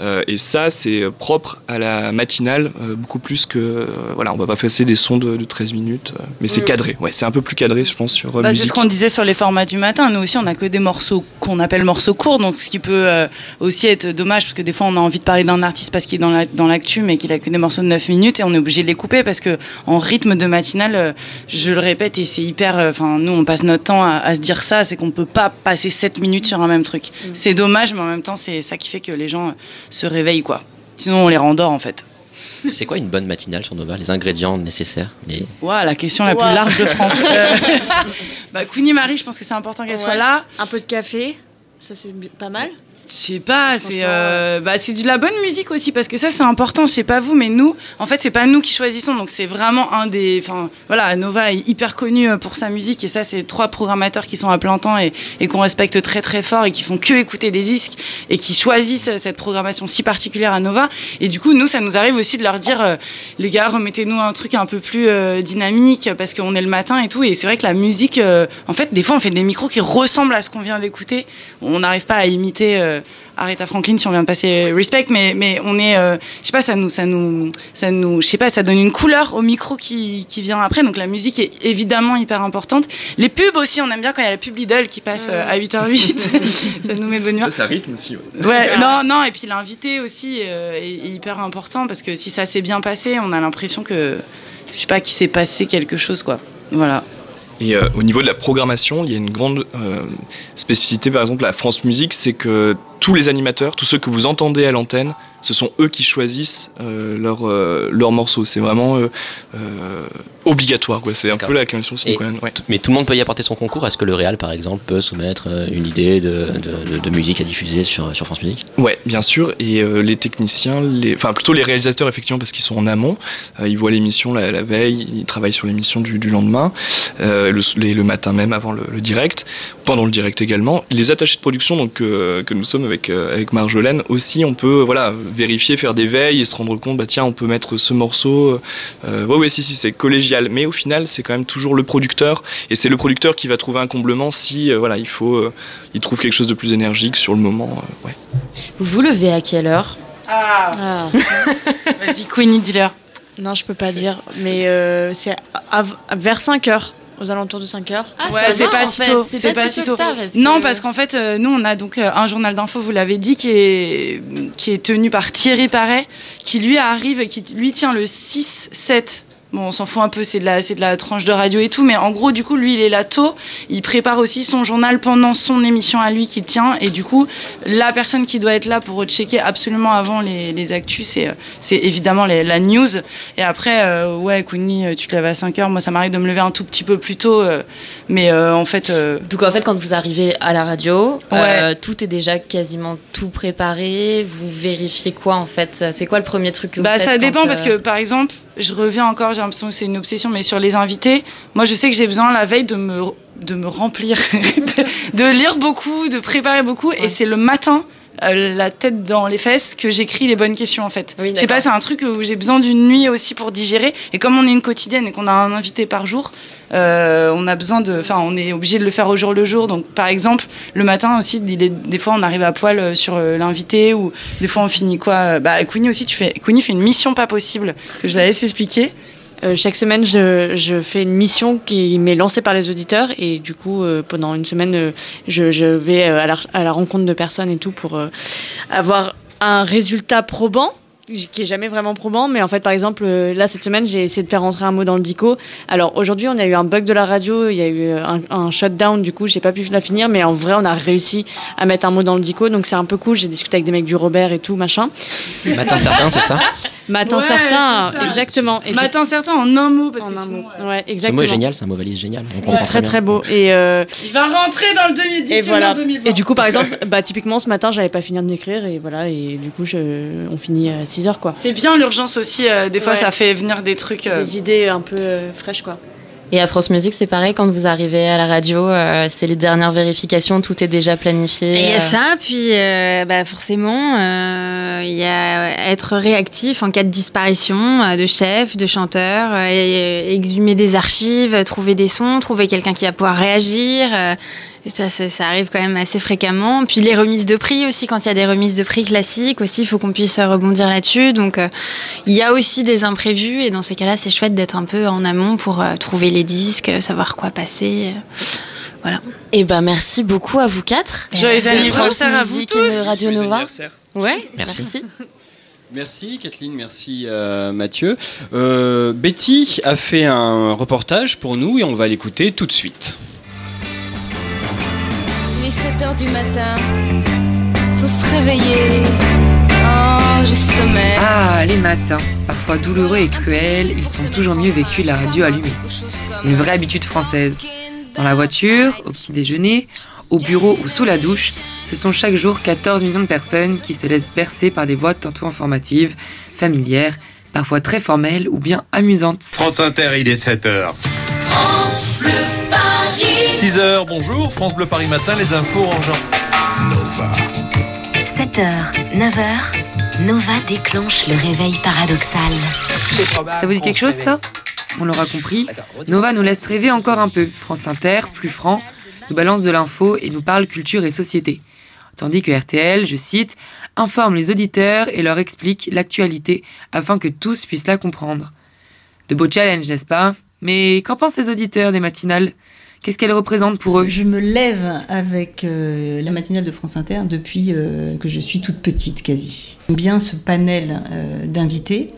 Euh, et ça, c'est euh, propre à la matinale, beaucoup plus que. voilà, on va pas passer des sons de, de 13 minutes, mais c'est cadré. Ouais, c'est un peu plus cadré, je pense, sur Bah, c'est ce qu'on disait sur les formats du matin. Nous aussi, on a que des morceaux qu'on appelle morceaux courts, donc ce qui peut aussi être dommage parce que des fois, on a envie de parler d'un artiste parce qu'il est dans la- dans l'actu, mais qu'il a que des morceaux de 9 minutes et on est obligé de les couper parce que en rythme de matinale, je le répète et c'est hyper. Enfin, nous, on passe notre temps à, à se dire ça, c'est qu'on peut pas passer 7 minutes sur un même truc. C'est dommage, mais en même temps, c'est ça qui fait que les gens euh, se réveillent, quoi. Sinon, on les rendort en fait. [LAUGHS] C'est quoi une bonne matinale sur Nova? Les ingrédients nécessaires les... La question la plus large de France. [LAUGHS] Euh, [LAUGHS] bah, Kouni Marie, je pense que c'est important qu'elle soit là. Un peu de café, ça c'est pas mal. Je sais pas, c'est euh, bah, c'est de la bonne musique aussi parce que ça c'est important. Je sais pas vous, mais nous, en fait, c'est pas nous qui choisissons. Donc c'est vraiment un des, enfin voilà, Nova est hyper connu euh, pour sa musique et ça c'est trois programmateurs qui sont à plein temps et, et qu'on respecte très très fort et qui font que écouter des disques et qui choisissent euh, cette programmation si particulière à Nova. Et du coup, nous, ça nous arrive aussi de leur dire, euh, les gars, remettez-nous un truc un peu plus euh, dynamique parce qu'on est le matin et tout. Et c'est vrai que la musique, en fait, des fois, on fait des micros qui ressemblent à ce qu'on vient d'écouter. On n'arrive pas à imiter. Euh, Aretha Franklin si on vient de passer Respect mais mais on est euh, je sais pas ça nous ça nous ça nous je sais pas ça donne une couleur au micro qui, qui vient après donc la musique est évidemment hyper importante les pubs aussi on aime bien quand il y a la pub Lidl qui passe euh, à 8h08 [LAUGHS] ça nous met de bonne humeur Ça, ça rythme aussi. Ouais. Ouais, non, non, et puis l'invité aussi euh, est, est hyper important parce que si ça s'est bien passé, on a l'impression que, je sais pas, qu'il s'est passé quelque chose, quoi. Voilà. Et euh, au niveau de la programmation, il y a une grande euh, spécificité, par exemple, à France Musique, c'est que tous les animateurs, tous ceux que vous entendez à l'antenne, ce sont eux qui choisissent euh, leurs euh, leurs morceaux. C'est vraiment euh, euh, obligatoire, quoi. C'est un peu la convention sine qua non. Mais tout le monde peut y apporter son concours. Est-ce que le Real, par exemple, peut soumettre euh, une idée de, de- de- de musique à diffuser sur, sur France Musique? Ouais, bien sûr. Et les techniciens, les... enfin plutôt les réalisateurs, effectivement, parce qu'ils sont en amont. Ils voient l'émission la, la veille, ils travaillent sur l'émission du, du lendemain, le, les- le matin même avant le, le direct, pendant le direct également. Les attachés de production, donc que nous sommes avec euh, avec Marjolaine, aussi, on peut voilà vérifier, faire des veilles et se rendre compte, bah tiens, on peut mettre ce morceau. Euh, ouais, ouais, si, si, c'est collégial. Mais au final, c'est quand même toujours le producteur, et c'est le producteur qui va trouver un comblement si euh, voilà, il faut, euh, il trouve quelque chose de plus énergique sur le moment. euh, ouais. Vous vous levez à quelle heure? Ah. Vas-y, Queenie, dis-leur. Non, je peux pas dire, mais euh, c'est vers 5 heures, aux alentours de 5 heures. ouais, c'est pas si tôt. C'est pas si tôt. Non, parce qu'en fait, euh, nous, on a donc euh, un journal d'info, vous l'avez dit, qui est, qui est tenu par Thierry Paré, qui lui arrive, qui lui tient le 6-7. Bon, on s'en fout un peu, c'est de, la, c'est de la tranche de radio et tout, mais en gros, du coup, lui, il est là tôt. Il prépare aussi son journal pendant son émission à lui qu'il tient. Et du coup, la personne qui doit être là pour checker absolument avant les, les actus, c'est, euh, c'est évidemment les- la news. Et après, euh, ouais, Kouni, euh, tu te lèves à 5 heures. Moi, ça m'arrive de me lever un tout petit peu plus tôt. euh, mais euh, en fait. Donc en fait, quand vous arrivez à la radio, Ouais. tout est déjà quasiment tout préparé. Vous vérifiez quoi en fait? C'est quoi le premier truc que vous Bah, faites ça dépend parce que par exemple, je reviens encore, l'impression que c'est une obsession, mais sur les invités, moi je sais que j'ai besoin la veille de me, de me remplir, [LAUGHS] de, de lire beaucoup, de préparer beaucoup, et c'est le matin. euh, la tête dans les fesses que j'écris les bonnes questions en fait. je sais pas, c'est un truc où j'ai besoin d'une nuit aussi pour digérer. Et comme on est une quotidienne et qu'on a un invité par jour, euh, on a besoin de, enfin, on est obligé de le faire au jour le jour. Donc, par exemple, le matin aussi, il est- des fois, on arrive à poil euh, sur l'invité ou des fois, on finit quoi Bah, Queenie aussi, tu fais, Queenie fait une mission pas possible que je la laisse expliquer. Euh, chaque semaine, je, fais une mission qui m'est lancée par les auditeurs et du coup, euh, pendant une semaine, euh, je, vais à la, rencontre de personnes et tout pour avoir un résultat probant qui est jamais vraiment probant mais en fait par exemple là cette semaine j'ai essayé de faire rentrer un mot dans le dico. Alors aujourd'hui on a eu un bug de la radio il y a eu un, un shutdown du coup j'ai pas pu la finir mais en vrai on a réussi à mettre un mot dans le dico donc c'est un peu cool. J'ai discuté avec des mecs du Robert et tout machin. Matin certain, c'est ça? Matin Ouais, certain, exactement. Et Matin certain en un mot parce que sinon, euh, Ouais, Ce exactement. mot est génial, c'est un mot valise génial. On C'est très bien. très beau. Et, euh, Il va rentrer dans le demi et dictionnaire voilà. 2020. Et du coup, par exemple, bah, typiquement ce matin, j'avais pas fini d'écrire et voilà. Et du coup, je, on finit à 6 heures quoi. C'est bien l'urgence aussi. euh, des fois, Ouais. ça fait venir des trucs. euh, Des idées un peu euh, fraîches quoi. Et à France Musique, c'est pareil, quand vous arrivez à la radio, euh, c'est les dernières vérifications, tout est déjà planifié. Il y a euh. ça, puis euh, bah, forcément, il y a être réactif en cas de disparition de chef, de chanteur, et- et exhumer des archives, trouver des sons, trouver quelqu'un qui va pouvoir réagir. Et ça, ça, ça arrive quand même assez fréquemment. Puis les remises de prix aussi, quand il y a des remises de prix classiques aussi, il faut qu'on puisse rebondir là-dessus. Donc euh, il y a aussi des imprévus, et dans ces cas-là, c'est chouette d'être un peu en amont pour euh, trouver les disques, euh, savoir quoi passer. voilà. Et ben merci beaucoup à vous quatre. Joyeux Merci anniversaire à vous tous. Radio Joyeux Nova. anniversaire. Ouais, Merci. merci. Merci Kathleen, merci euh, Mathieu. Euh, Betty a fait un reportage pour nous et on va l'écouter tout de suite. Il est 7 heures du matin. Faut se réveiller. Oh, j'ai sommeil. Ah, les matins, parfois douloureux et cruels, ils sont toujours mieux vécus la radio allumée. Une vraie habitude française. Dans la voiture, au petit déjeuner, au bureau ou sous la douche, ce sont chaque jour 14 millions de personnes qui se laissent bercer par des voix tantôt informatives, familières, parfois très formelles ou bien amusantes. France Inter, il est 7h. 6h, bonjour, France Bleu Paris Matin, les infos en genre. 7h, 9h, Nova déclenche le réveil paradoxal. Ça vous dit quelque chose ça? On l'aura compris, Nova nous laisse rêver encore un peu. France Inter, plus franc, nous balance de l'info et nous parle culture et société. Tandis que RTL, je cite, informe les auditeurs et leur explique l'actualité afin que tous puissent la comprendre. De beaux challenges, n'est-ce pas? Mais qu'en pensent les auditeurs des matinales? Qu'est-ce qu'elles représentent pour eux? Je me lève avec euh, la matinale de France Inter depuis euh, que je suis toute petite quasi. J'aime Bien ce panel euh, d'invités.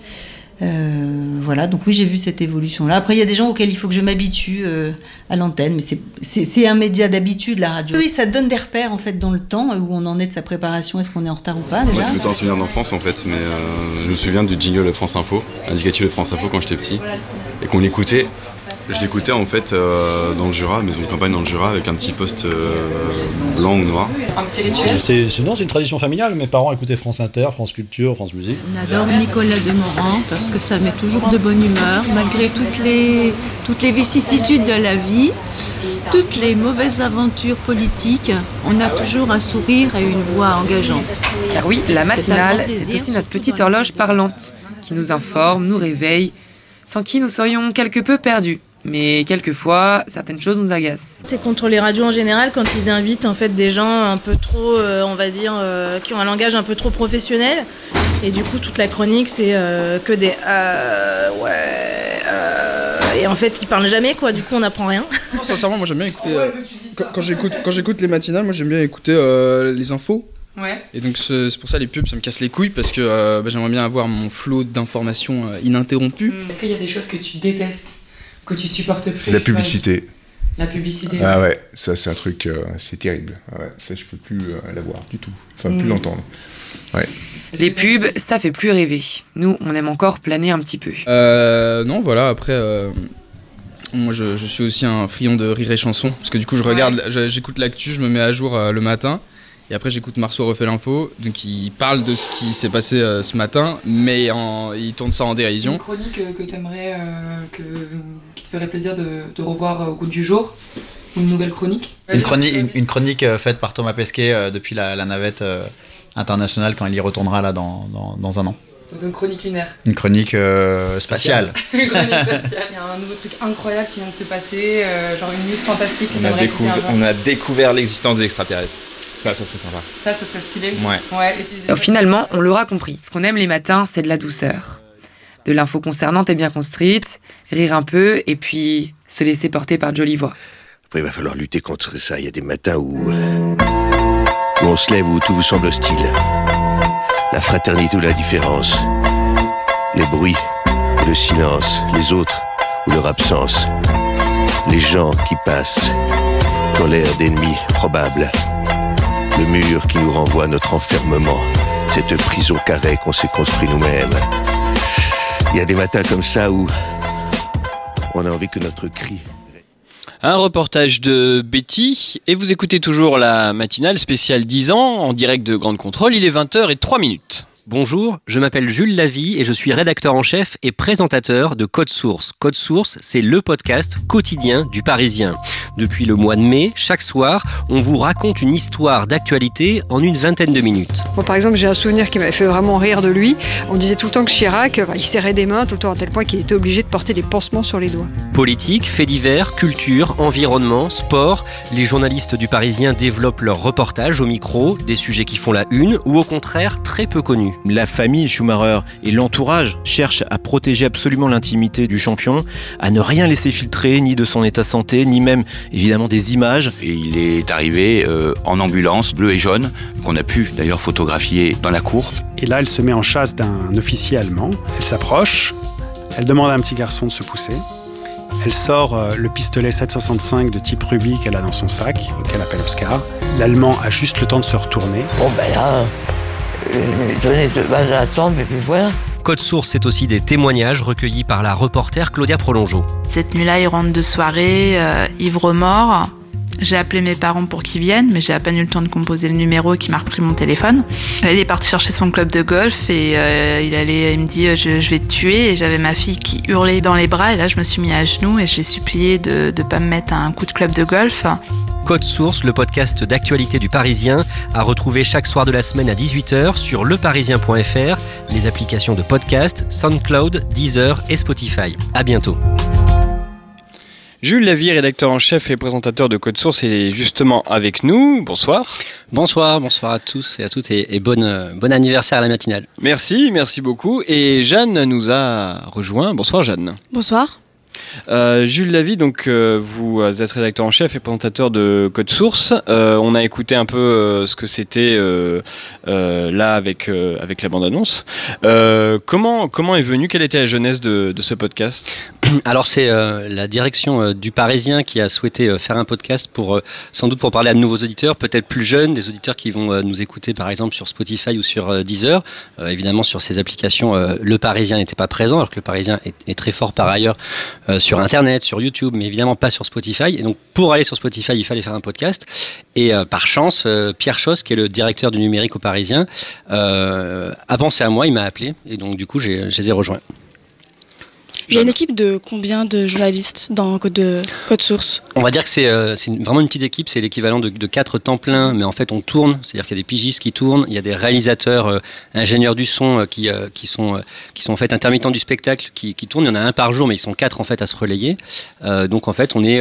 Euh, voilà, donc oui, j'ai vu cette évolution-là. Après, il y a des gens auxquels il faut que je m'habitue euh, à l'antenne, mais c'est- un média d'habitude, la radio. Oui, ça donne des repères en fait dans le temps, où on en est de sa préparation, est-ce qu'on est en retard ou pas Moi, déjà c'est plutôt un souvenir d'enfance en fait, mais euh, je me souviens du jingle de France Info, indicatif de France Info quand j'étais petit, et qu'on écoutait. Je l'écoutais en fait euh, dans le Jura, maison de campagne dans le Jura, avec un petit poste euh, blanc ou noir. C'est- C'est c'est- non, c'est une tradition familiale. Mes parents écoutaient France Inter, France Culture, France Musique. On adore Nicolas Demorand parce que ça met toujours de bonne humeur, malgré toutes les, toutes les vicissitudes de la vie, toutes les mauvaises aventures politiques. On a toujours un sourire et une voix engageante. Car oui, la matinale, c'est aussi notre petite horloge parlante qui nous informe, nous réveille, sans qui nous serions quelque peu perdus. Mais quelquefois, certaines choses nous agacent. C'est contre les radios en général quand ils invitent en fait des gens un peu trop, euh, on va dire, euh, qui ont un langage un peu trop professionnel. Et du coup, toute la chronique, c'est euh, que des euh, ouais. euh, et en fait, ils parlent jamais quoi. Du coup, on n'apprend rien. [LAUGHS] Non, sincèrement, moi j'aime bien écouter. euh, quand, quand j'écoute, quand j'écoute les matinales, moi j'aime bien écouter euh, les infos. Ouais. Et donc c'est pour ça les pubs, ça me casse les couilles parce que euh, bah, j'aimerais bien avoir mon flot d'informations euh, ininterrompu. Est-ce qu'il y a des choses que tu détestes, que tu supportes plus La publicité. La publicité. Ah ouais, ça c'est un truc, euh, c'est terrible. Ouais, ça je peux plus euh, la voir du tout. Enfin, plus Mm. l'entendre. Ouais. Les pubs, ça fait plus rêver. Nous, on aime encore planer un petit peu. Euh, non, voilà, après, euh, moi je, je suis aussi un friand de rire et chanson, parce que du coup je regarde, j'écoute l'actu, je me mets à jour euh, le matin, et après j'écoute Marceau refait l'info, donc il parle de ce qui s'est passé euh, ce matin, mais en- il tourne ça en dérision. chronique que tu aimerais, que, te ferait plaisir de, revoir au goût du jour Ou une nouvelle chronique Une chronique, une, une chronique euh, faite par Thomas Pesquet euh, depuis la, la navette euh, internationale quand il y retournera là dans, dans, dans un an. Donc une chronique lunaire. Une chronique euh, spatiale. [LAUGHS] Une chronique [LAUGHS] spatiale. Il y a un nouveau truc incroyable qui vient de se passer, euh, genre une news fantastique On a, découvert, avant. on a découvert l'existence des extraterrestres. Ça, ça serait sympa. Ça, ça serait stylé. Ouais. Ouais, et puis- Alors, finalement, on l'aura compris. Ce qu'on aime les matins, c'est de la douceur. De l'info concernante et bien construite, rire un peu, et puis se laisser porter par de jolies voix. Après, il va falloir lutter contre ça. Il y a des matins où, où on se lève où tout vous semble hostile. La fraternité ou la différence. Les bruits le silence. Les autres ou leur absence. Les gens qui passent. Colère d'ennemis probables. Le mur qui nous renvoie à notre enfermement. Cette prison carrée qu'on s'est construit nous-mêmes. Il y a des matins comme ça où on a envie que notre cri Un reportage de Betty et vous écoutez toujours la matinale spéciale 10 ans en direct de Grande Contrôle. Il est 20h et 3 minutes. Bonjour, je m'appelle Jules Lavie et je suis rédacteur en chef et présentateur de Code Source. Code Source, c'est le podcast quotidien du Parisien. Depuis le mois de mai, chaque soir, on vous raconte une histoire d'actualité en une vingtaine de minutes. Moi, par exemple, j'ai un souvenir qui m'avait fait vraiment rire de lui. On disait tout le temps que Chirac, bah, il serrait des mains tout le temps à tel point qu'il était obligé de porter des pansements sur les doigts. Politique, faits divers, culture, environnement, sport, les journalistes du Parisien développent leurs reportages au micro, des sujets qui font la une ou au contraire très peu connus. La famille Schumacher et l'entourage cherchent à protéger absolument l'intimité du champion, à ne rien laisser filtrer, ni de son état de santé, ni même évidemment des images. Et il est arrivé euh, en ambulance, bleu et jaune, qu'on a pu d'ailleurs photographier dans la cour. Et là, elle se met en chasse d'un officier allemand. Elle s'approche, elle demande à un petit garçon de se pousser. Elle sort euh, le pistolet 765 de type Ruby qu'elle a dans son sac, qu'elle appelle Oscar. L'Allemand a juste le temps de se retourner. Bon ben là, donner de base à attendre, et puis voilà. Code Source, c'est aussi des témoignages recueillis par la reporter Claudia Prolongeau. Cette nuit-là, il rentre de soirée, euh, ivre-mort. J'ai appelé mes parents pour qu'ils viennent, mais j'ai à peine eu le temps de composer le numéro qui m'a repris mon téléphone. Il est parti chercher son club de golf et euh, il, allait, il me dit je, je vais te tuer. Et j'avais ma fille qui hurlait dans les bras. Et là, je me suis mis à genoux et j'ai supplié de ne pas me mettre un coup de club de golf. Code Source, le podcast d'actualité du Parisien, à retrouver chaque soir de la semaine à 18h sur leparisien.fr, les applications de podcast, SoundCloud, Deezer et Spotify. À bientôt. Jules Lavie, rédacteur en chef et présentateur de Code Source, est justement avec nous. Bonsoir. Bonsoir, bonsoir à tous et à toutes et, et bonne, bon anniversaire à la matinale. Merci, merci beaucoup. Et Jeanne nous a rejoint. Bonsoir Jeanne. Bonsoir. Euh, Jules Lavie, donc euh, vous êtes rédacteur en chef et présentateur de Code Source. Euh, on a écouté un peu ce que c'était là avec avec la bande annonce. comment comment est venue Quelle était la jeunesse de, ce podcast? [CLEARS THROAT] Alors c'est la direction du Parisien qui a souhaité faire un podcast pour sans doute pour parler à de nouveaux auditeurs, peut-être plus jeunes, des auditeurs qui vont nous écouter par exemple sur Spotify ou sur Deezer. évidemment sur ces applications, le Parisien n'était pas présent, alors que le Parisien est très fort par ailleurs euh, sur Internet, sur YouTube, mais évidemment pas sur Spotify. Et donc pour aller sur Spotify, il fallait faire un podcast. Et euh, par chance, euh, Pierre Choss, qui est le directeur du numérique au Parisien, a pensé à moi, il m'a appelé. Et donc du coup, je les ai rejoints. Il y a une équipe de combien de journalistes dans Code, de, Code Source On va dire que c'est euh, vraiment une petite équipe, c'est l'équivalent de, de 4 temps plein, mais en fait on tourne, c'est-à-dire qu'il y a des pigistes qui tournent, il y a des réalisateurs, euh, ingénieurs du son euh, qui, sont, en fait intermittents du spectacle, qui, qui, tournent, il y en a un par jour, mais ils sont 4 en fait à se relayer. donc en fait on est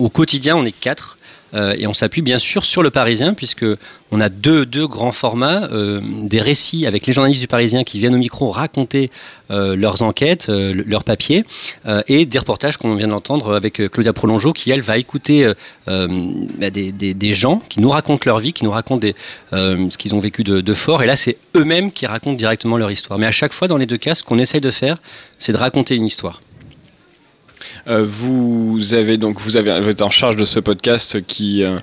au quotidien, on est 4 euh, et on s'appuie bien sûr sur le Parisien, puisque on a deux, grands formats, euh, des récits avec les journalistes du Parisien qui viennent au micro raconter euh, leurs enquêtes, leurs papiers, et des reportages qu'on vient d'entendre avec Claudia Prolongeau, qui elle va écouter bah, des, gens qui nous racontent leur vie, qui nous racontent ce qu'ils ont vécu de fort, et là c'est eux-mêmes qui racontent directement leur histoire. Mais à chaque fois, dans les deux cas, ce qu'on essaye de faire, c'est de raconter une histoire. Euh, vous avez donc vous avez vous êtes en charge de ce podcast qui, euh,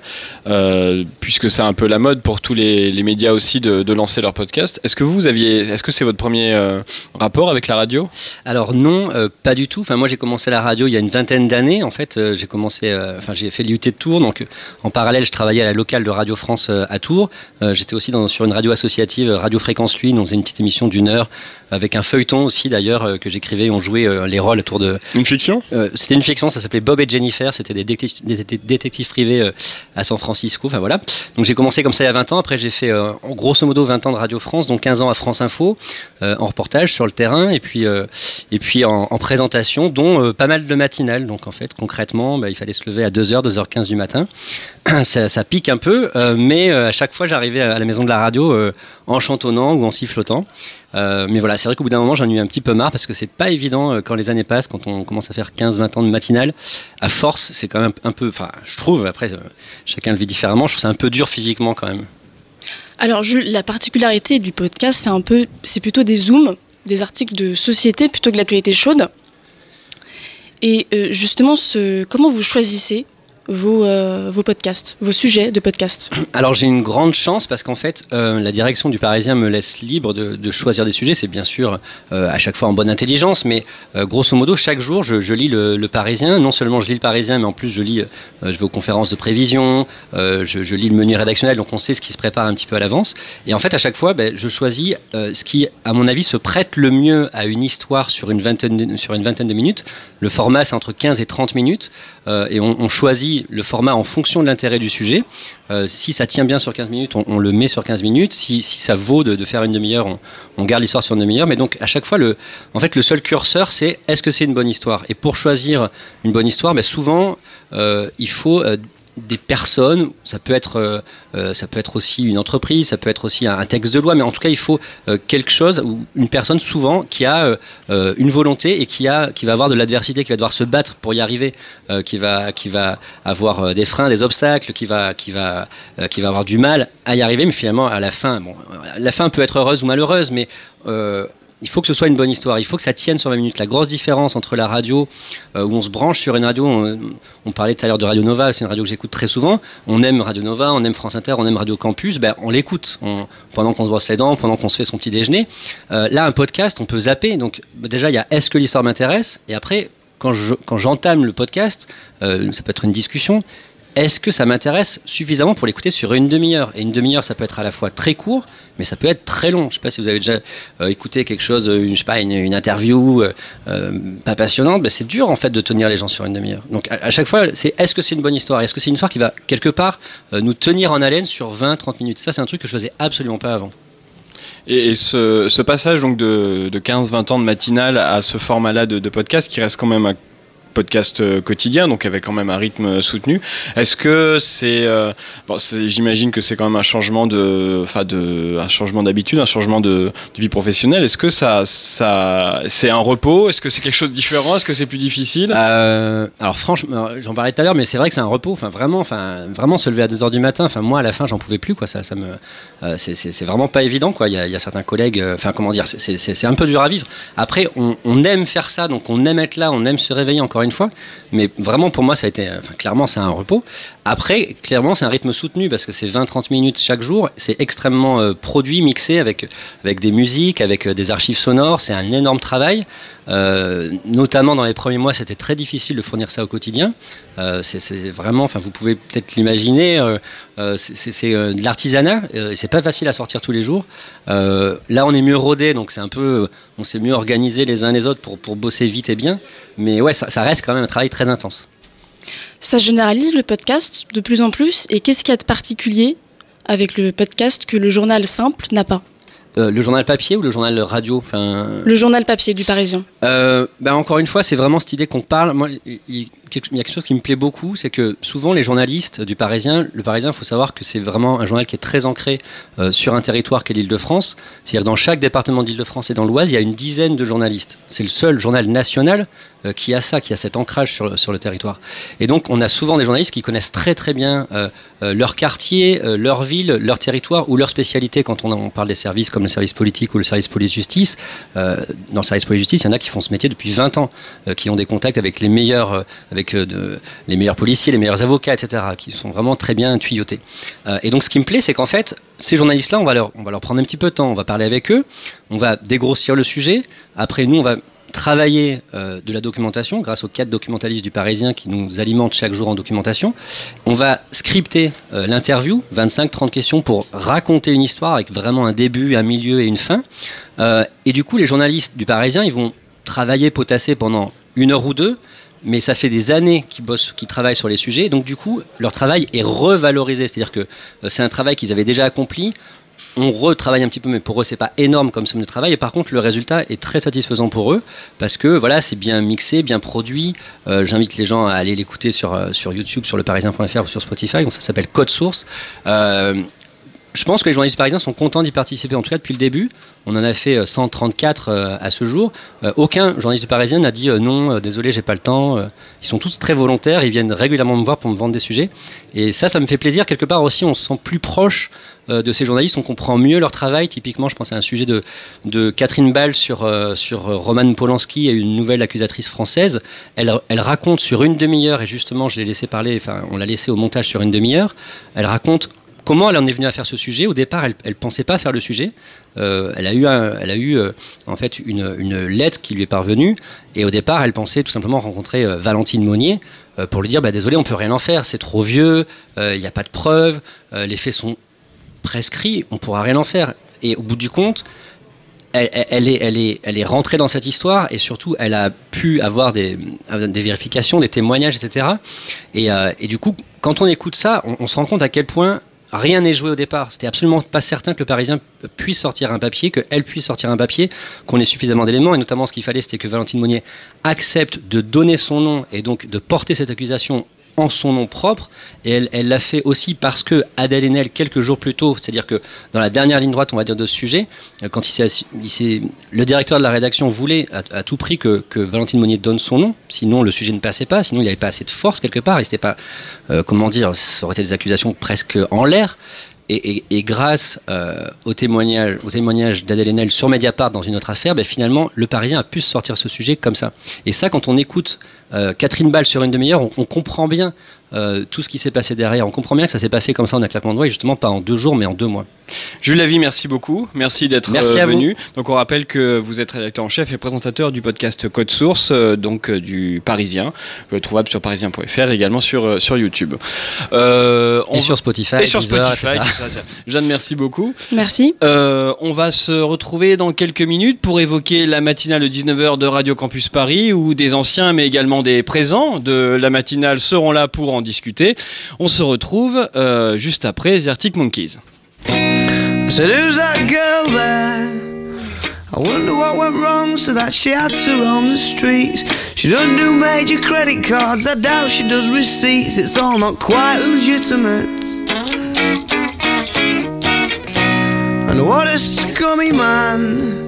euh, puisque c'est un peu la mode pour tous les, les médias aussi de, de, lancer leur podcast. Est-ce que vous aviez, est-ce que c'est votre premier euh, rapport avec la radio? Alors non, euh, pas du tout. Enfin moi j'ai commencé la radio il y a une vingtaine d'années. En fait, j'ai commencé, enfin j'ai fait l'IUT de Tours. Donc en parallèle, je travaillais à la locale de Radio France à Tours. J'étais aussi dans, sur une radio associative, Radio Fréquence Lui. On faisait une petite émission d'une heure avec un feuilleton aussi d'ailleurs que j'écrivais. On jouait les rôles autour de une fiction? C'était une fiction, ça s'appelait Bob et Jennifer, c'était des, détectives, détectives privés euh, à San Francisco, enfin voilà. Donc j'ai commencé comme ça il y a 20 ans, après j'ai fait euh, grosso modo 20 ans de Radio France, donc 15 ans à France Info, euh, en reportage sur le terrain, et puis, euh, et puis en, en présentation, dont euh, pas mal de matinales. Donc en fait, concrètement, bah, il fallait se lever à 2h, 2h15 du matin. [CLEARS THROAT] ça, pique un peu, mais à chaque fois j'arrivais à la maison de la radio en chantonnant ou en sifflotant. Euh, mais voilà, c'est vrai qu'au bout d'un moment, j'en ai eu un petit peu marre parce que c'est pas évident euh, quand les années passent, quand on commence à faire 15-20 ans de matinale. À force, c'est quand même un peu, enfin, je trouve, après, euh, chacun le vit différemment, je trouve ça un peu dur physiquement quand même. Alors, la particularité du podcast, c'est un peu, c'est plutôt des zooms, des articles de société plutôt que l'actualité chaude. Et justement, comment vous choisissez vos, euh, vos podcasts, vos sujets de podcasts Alors j'ai une grande chance parce qu'en fait euh, la direction du Parisien me laisse libre de, choisir des sujets. C'est bien sûr euh, à chaque fois en bonne intelligence, mais grosso modo chaque jour je, lis le, Parisien. Non seulement je lis le Parisien, mais en plus je lis, je vais aux conférences de prévision, je, lis le menu rédactionnel, donc on sait ce qui se prépare un petit peu à l'avance. Et en fait à chaque fois ben, je choisis ce qui à mon avis se prête le mieux à une histoire sur une vingtaine de, sur une vingtaine de minutes. Le format c'est entre 15 et 30 minutes et on choisit le format en fonction de l'intérêt du sujet. Euh, si ça tient bien sur 15 minutes, on, le met sur 15 minutes. Si, ça vaut de, faire une demi-heure, on, on, garde l'histoire sur une demi-heure. Mais donc, à chaque fois, le, en fait, le seul curseur, c'est est-ce que c'est une bonne histoire? Et pour choisir une bonne histoire, ben souvent, euh, il faut euh, des personnes, ça peut être euh, ça peut être aussi une entreprise, ça peut être aussi un, texte de loi, mais en tout cas il faut euh, quelque chose ou une personne souvent qui a euh, une volonté et qui a qui va avoir de l'adversité, qui va devoir se battre pour y arriver, qui va qui va avoir des freins, des obstacles, qui va qui va qui va avoir du mal à y arriver, mais finalement à la fin, bon, la fin peut être heureuse ou malheureuse, mais il faut que ce soit une bonne histoire, il faut que ça tienne sur 20 minutes. La grosse différence entre la radio euh, où on se branche sur une radio, on, parlait tout à l'heure de Radio Nova, c'est une radio que j'écoute très souvent. On aime Radio Nova, on aime France Inter, on aime Radio Campus, ben, on l'écoute pendant qu'on se brosse les dents, pendant qu'on se fait son petit déjeuner. Euh, là, un podcast, on peut zapper. Donc déjà, il y a est-ce que l'histoire m'intéresse? Et après, quand j'entame le podcast, euh, ça peut être une discussion est-ce que ça m'intéresse suffisamment pour l'écouter sur une demi-heure? Et une demi-heure, ça peut être à la fois très court, mais ça peut être très long. Je ne sais pas si vous avez déjà euh, écouté quelque chose, pas, une, interview euh, euh, pas passionnante. C'est dur en fait de tenir les gens sur une demi-heure. Donc à, chaque fois, c'est est-ce que c'est une bonne histoire? Est-ce que c'est une histoire qui va quelque part euh, nous tenir en haleine sur 20-30 minutes? Ça, c'est un truc que je faisais absolument pas avant. Et, ce, passage donc de, de 15-20 ans de matinale à ce format-là de, de, podcast qui reste quand même podcast quotidien, donc avec quand même un rythme soutenu. Est-ce que c'est, euh, bon, j'imagine que c'est quand même un changement de, enfin de, un changement d'habitude, un changement de, vie professionnelle. Est-ce que ça, ça, c'est un repos? Est-ce que c'est quelque chose de différent? Est-ce que c'est plus difficile? Euh, Alors franchement, j'en parlais tout à l'heure, mais c'est vrai que c'est un repos. Enfin vraiment, enfin vraiment se lever à 2 heures du matin. Enfin moi à la fin j'en pouvais plus quoi. Ça, ça me, euh, c'est vraiment pas évident quoi. Il y a, certains collègues, enfin comment dire, c'est un peu dur à vivre. Après on, aime faire ça, donc on aime être là, on aime se réveiller encore fois. Mais vraiment, pour moi, ça a été. Enfin, clairement, c'est un repos. Après, clairement, c'est un rythme soutenu parce que c'est 20-30 minutes chaque jour. C'est extrêmement euh, produit, mixé avec, avec des musiques, avec euh, des archives sonores. C'est un énorme travail. Euh, notamment dans les premiers mois, c'était très difficile de fournir ça au quotidien. C'est vraiment, enfin, vous pouvez peut-être l'imaginer, c'est de l'artisanat. c'est pas facile à sortir tous les jours. là, on est mieux rodé, donc c'est un peu, on s'est mieux organisé les uns les autres pour, pour bosser vite et bien. Mais ouais, ça reste quand même un travail très intense. Ça généralise le podcast de plus en plus. Et qu'est-ce qu'il y a de particulier avec le podcast que le journal simple n'a pas euh, le journal papier ou le journal radio enfin... Le journal papier du Parisien. Euh, ben encore une fois, c'est vraiment cette idée qu'on parle. Moi, il, il, y a quelque chose qui me plaît beaucoup, c'est que souvent les journalistes du Parisien, le Parisien, il faut savoir que c'est vraiment un journal qui est très ancré euh, sur un territoire qu'est l'Île-de-France. C'est-à-dire dans chaque département d'Île-de-France et dans l'Oise, il y a une dizaine de journalistes. C'est le seul journal national euh, qui a ça, qui a cet ancrage sur, sur le territoire. Et donc, on a souvent des journalistes qui connaissent très très bien euh, euh, leur quartier, leur ville, leur territoire ou leur spécialité quand on, on, parle des services comme le service politique ou le service police-justice. Dans le service police-justice, il y en a qui font ce métier depuis 20 ans, qui ont des contacts avec les meilleurs, avec les meilleurs policiers, les meilleurs avocats, etc., qui sont vraiment très bien tuyautés. et donc, ce qui me plaît, c'est qu'en fait, ces journalistes-là, on va leur, on va leur prendre un petit peu de temps, on va parler avec eux, on va dégrossir le sujet. Après, nous, on va travailler euh, de la documentation grâce aux quatre documentalistes du Parisien qui nous alimentent chaque jour en documentation. On va scripter euh, l'interview, 25-30 questions pour raconter une histoire avec vraiment un début, un milieu et une fin. Euh, et du coup, les journalistes du Parisien, ils vont travailler, potasser pendant une heure ou deux, mais ça fait des années qu'ils bossent, qu'ils travaillent sur les sujets, donc du coup, leur travail est revalorisé, c'est-à-dire que c'est un travail qu'ils avaient déjà accompli on retravaille un petit peu, mais pour eux, c'est pas énorme comme somme de travail. Et par contre, le résultat est très satisfaisant pour eux parce que voilà, c'est bien mixé, bien produit. Euh, J'invite les gens à aller l'écouter sur, sur YouTube, sur leparisien.fr ou sur Spotify. Donc ça s'appelle Code Source. Euh, je pense que les journalistes parisiens sont contents d'y participer, en tout cas depuis le début. On en a fait 134 à ce jour. aucun journaliste parisien n'a dit non, désolé, j'ai pas le temps. Ils sont tous très volontaires, ils viennent régulièrement me voir pour me vendre des sujets. Et ça, ça me fait plaisir. Quelque part aussi, on se sent plus proche de ces journalistes, on comprend mieux leur travail. Typiquement, je pense à un sujet de, de Catherine Ball sur, sur Roman Polanski, une nouvelle accusatrice française. Elle, elle raconte sur une demi-heure, et justement, je l'ai laissé parler, enfin, on l'a laissé au montage sur une demi-heure, elle raconte comment elle en est venue à faire ce sujet. Au départ, elle ne pensait pas faire le sujet. Euh, elle a eu, elle a eu euh, en fait une, une, lettre qui lui est parvenue. Et au départ, elle pensait tout simplement rencontrer euh, Valentine Monnier pour lui dire bah, Désolé, on peut rien en faire, c'est trop vieux, il n'y a pas de preuves, les faits sont prescrits, on pourra rien en faire. Et au bout du compte, elle, est, elle, est, elle est rentrée dans cette histoire et surtout, elle a pu avoir des, vérifications, des témoignages, etc. Et, et, du coup, quand on écoute ça, on, on se rend compte à quel point rien n'est joué au départ. C'était absolument pas certain que le Parisien puisse sortir un papier, qu'elle puisse sortir un papier, qu'on ait suffisamment d'éléments. Et notamment, ce qu'il fallait, c'était que Valentine Monnier accepte de donner son nom et donc de porter cette accusation en son nom propre. Et elle l'a fait aussi parce que Adèle Haenel, quelques jours plus tôt, c'est-à-dire que dans la dernière ligne droite, on va dire, de ce sujet, quand il s'est, le directeur de la rédaction voulait à, tout prix que, Valentine Monnier donne son nom, sinon le sujet ne passait pas, sinon il n'y avait pas assez de force quelque part, et c'était pas, euh, comment dire, ça aurait été des accusations presque en l'air. Et, grâce euh, au témoignage, d'Adèle Haenel sur Mediapart dans une autre affaire, ben finalement, le Parisien a pu sortir ce sujet comme ça. Et ça, quand on écoute euh, Catherine Ball sur une demi-heure, on, comprend bien euh, tout ce qui s'est passé derrière. On comprend bien que ça s'est pas fait comme ça en un claquement de doigts, et justement pas en deux jours, mais en deux mois. Jules Lavie, merci beaucoup. Merci d'être euh, venu. Donc on rappelle que vous êtes rédacteur en chef et présentateur du podcast Code Source, donc du Parisien, trouvable sur parisien.fr, également sur, sur YouTube. et sur Spotify. Et sur Spotify. Jeanne, merci beaucoup. Merci. on va se retrouver dans quelques minutes pour évoquer la matinale de 19h de Radio Campus Paris, où des anciens, mais également des présents de la matinale seront là pour en discuter. On se retrouve euh, juste après The Arctic Monkeys. I wonder what went wrong so that she had to roam the streets. She doesn't do major credit cards, I doubt she does receipts. It's all not quite legitimate. And what a scummy man.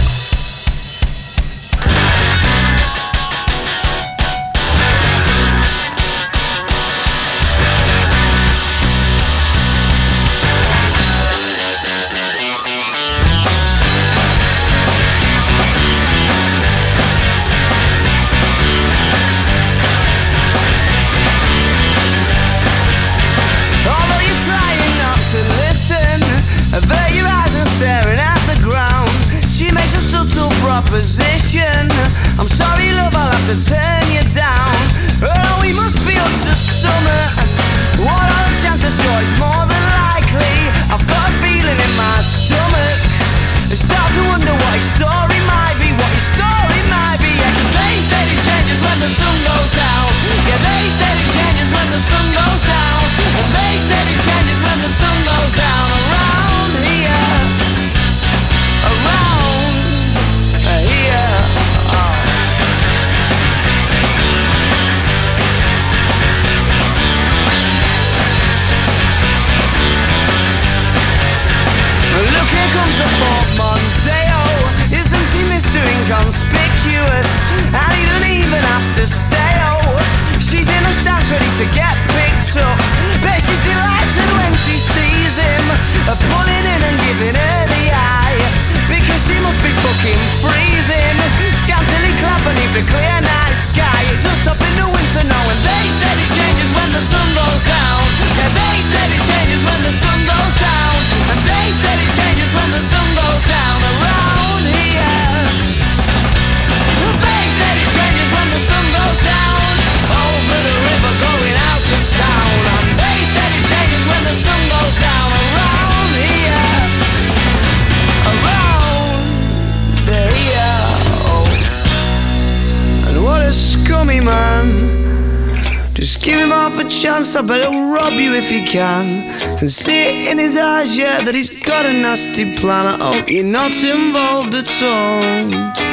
Can. And see it in his eyes, yeah, that he's got a nasty plan. I hope you're not involved at all.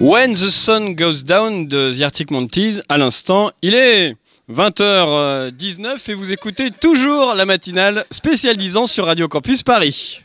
When the Sun Goes Down de The Arctic Monkeys, à l'instant, il est 20h19 et vous écoutez toujours la matinale spécialisant sur Radio Campus Paris.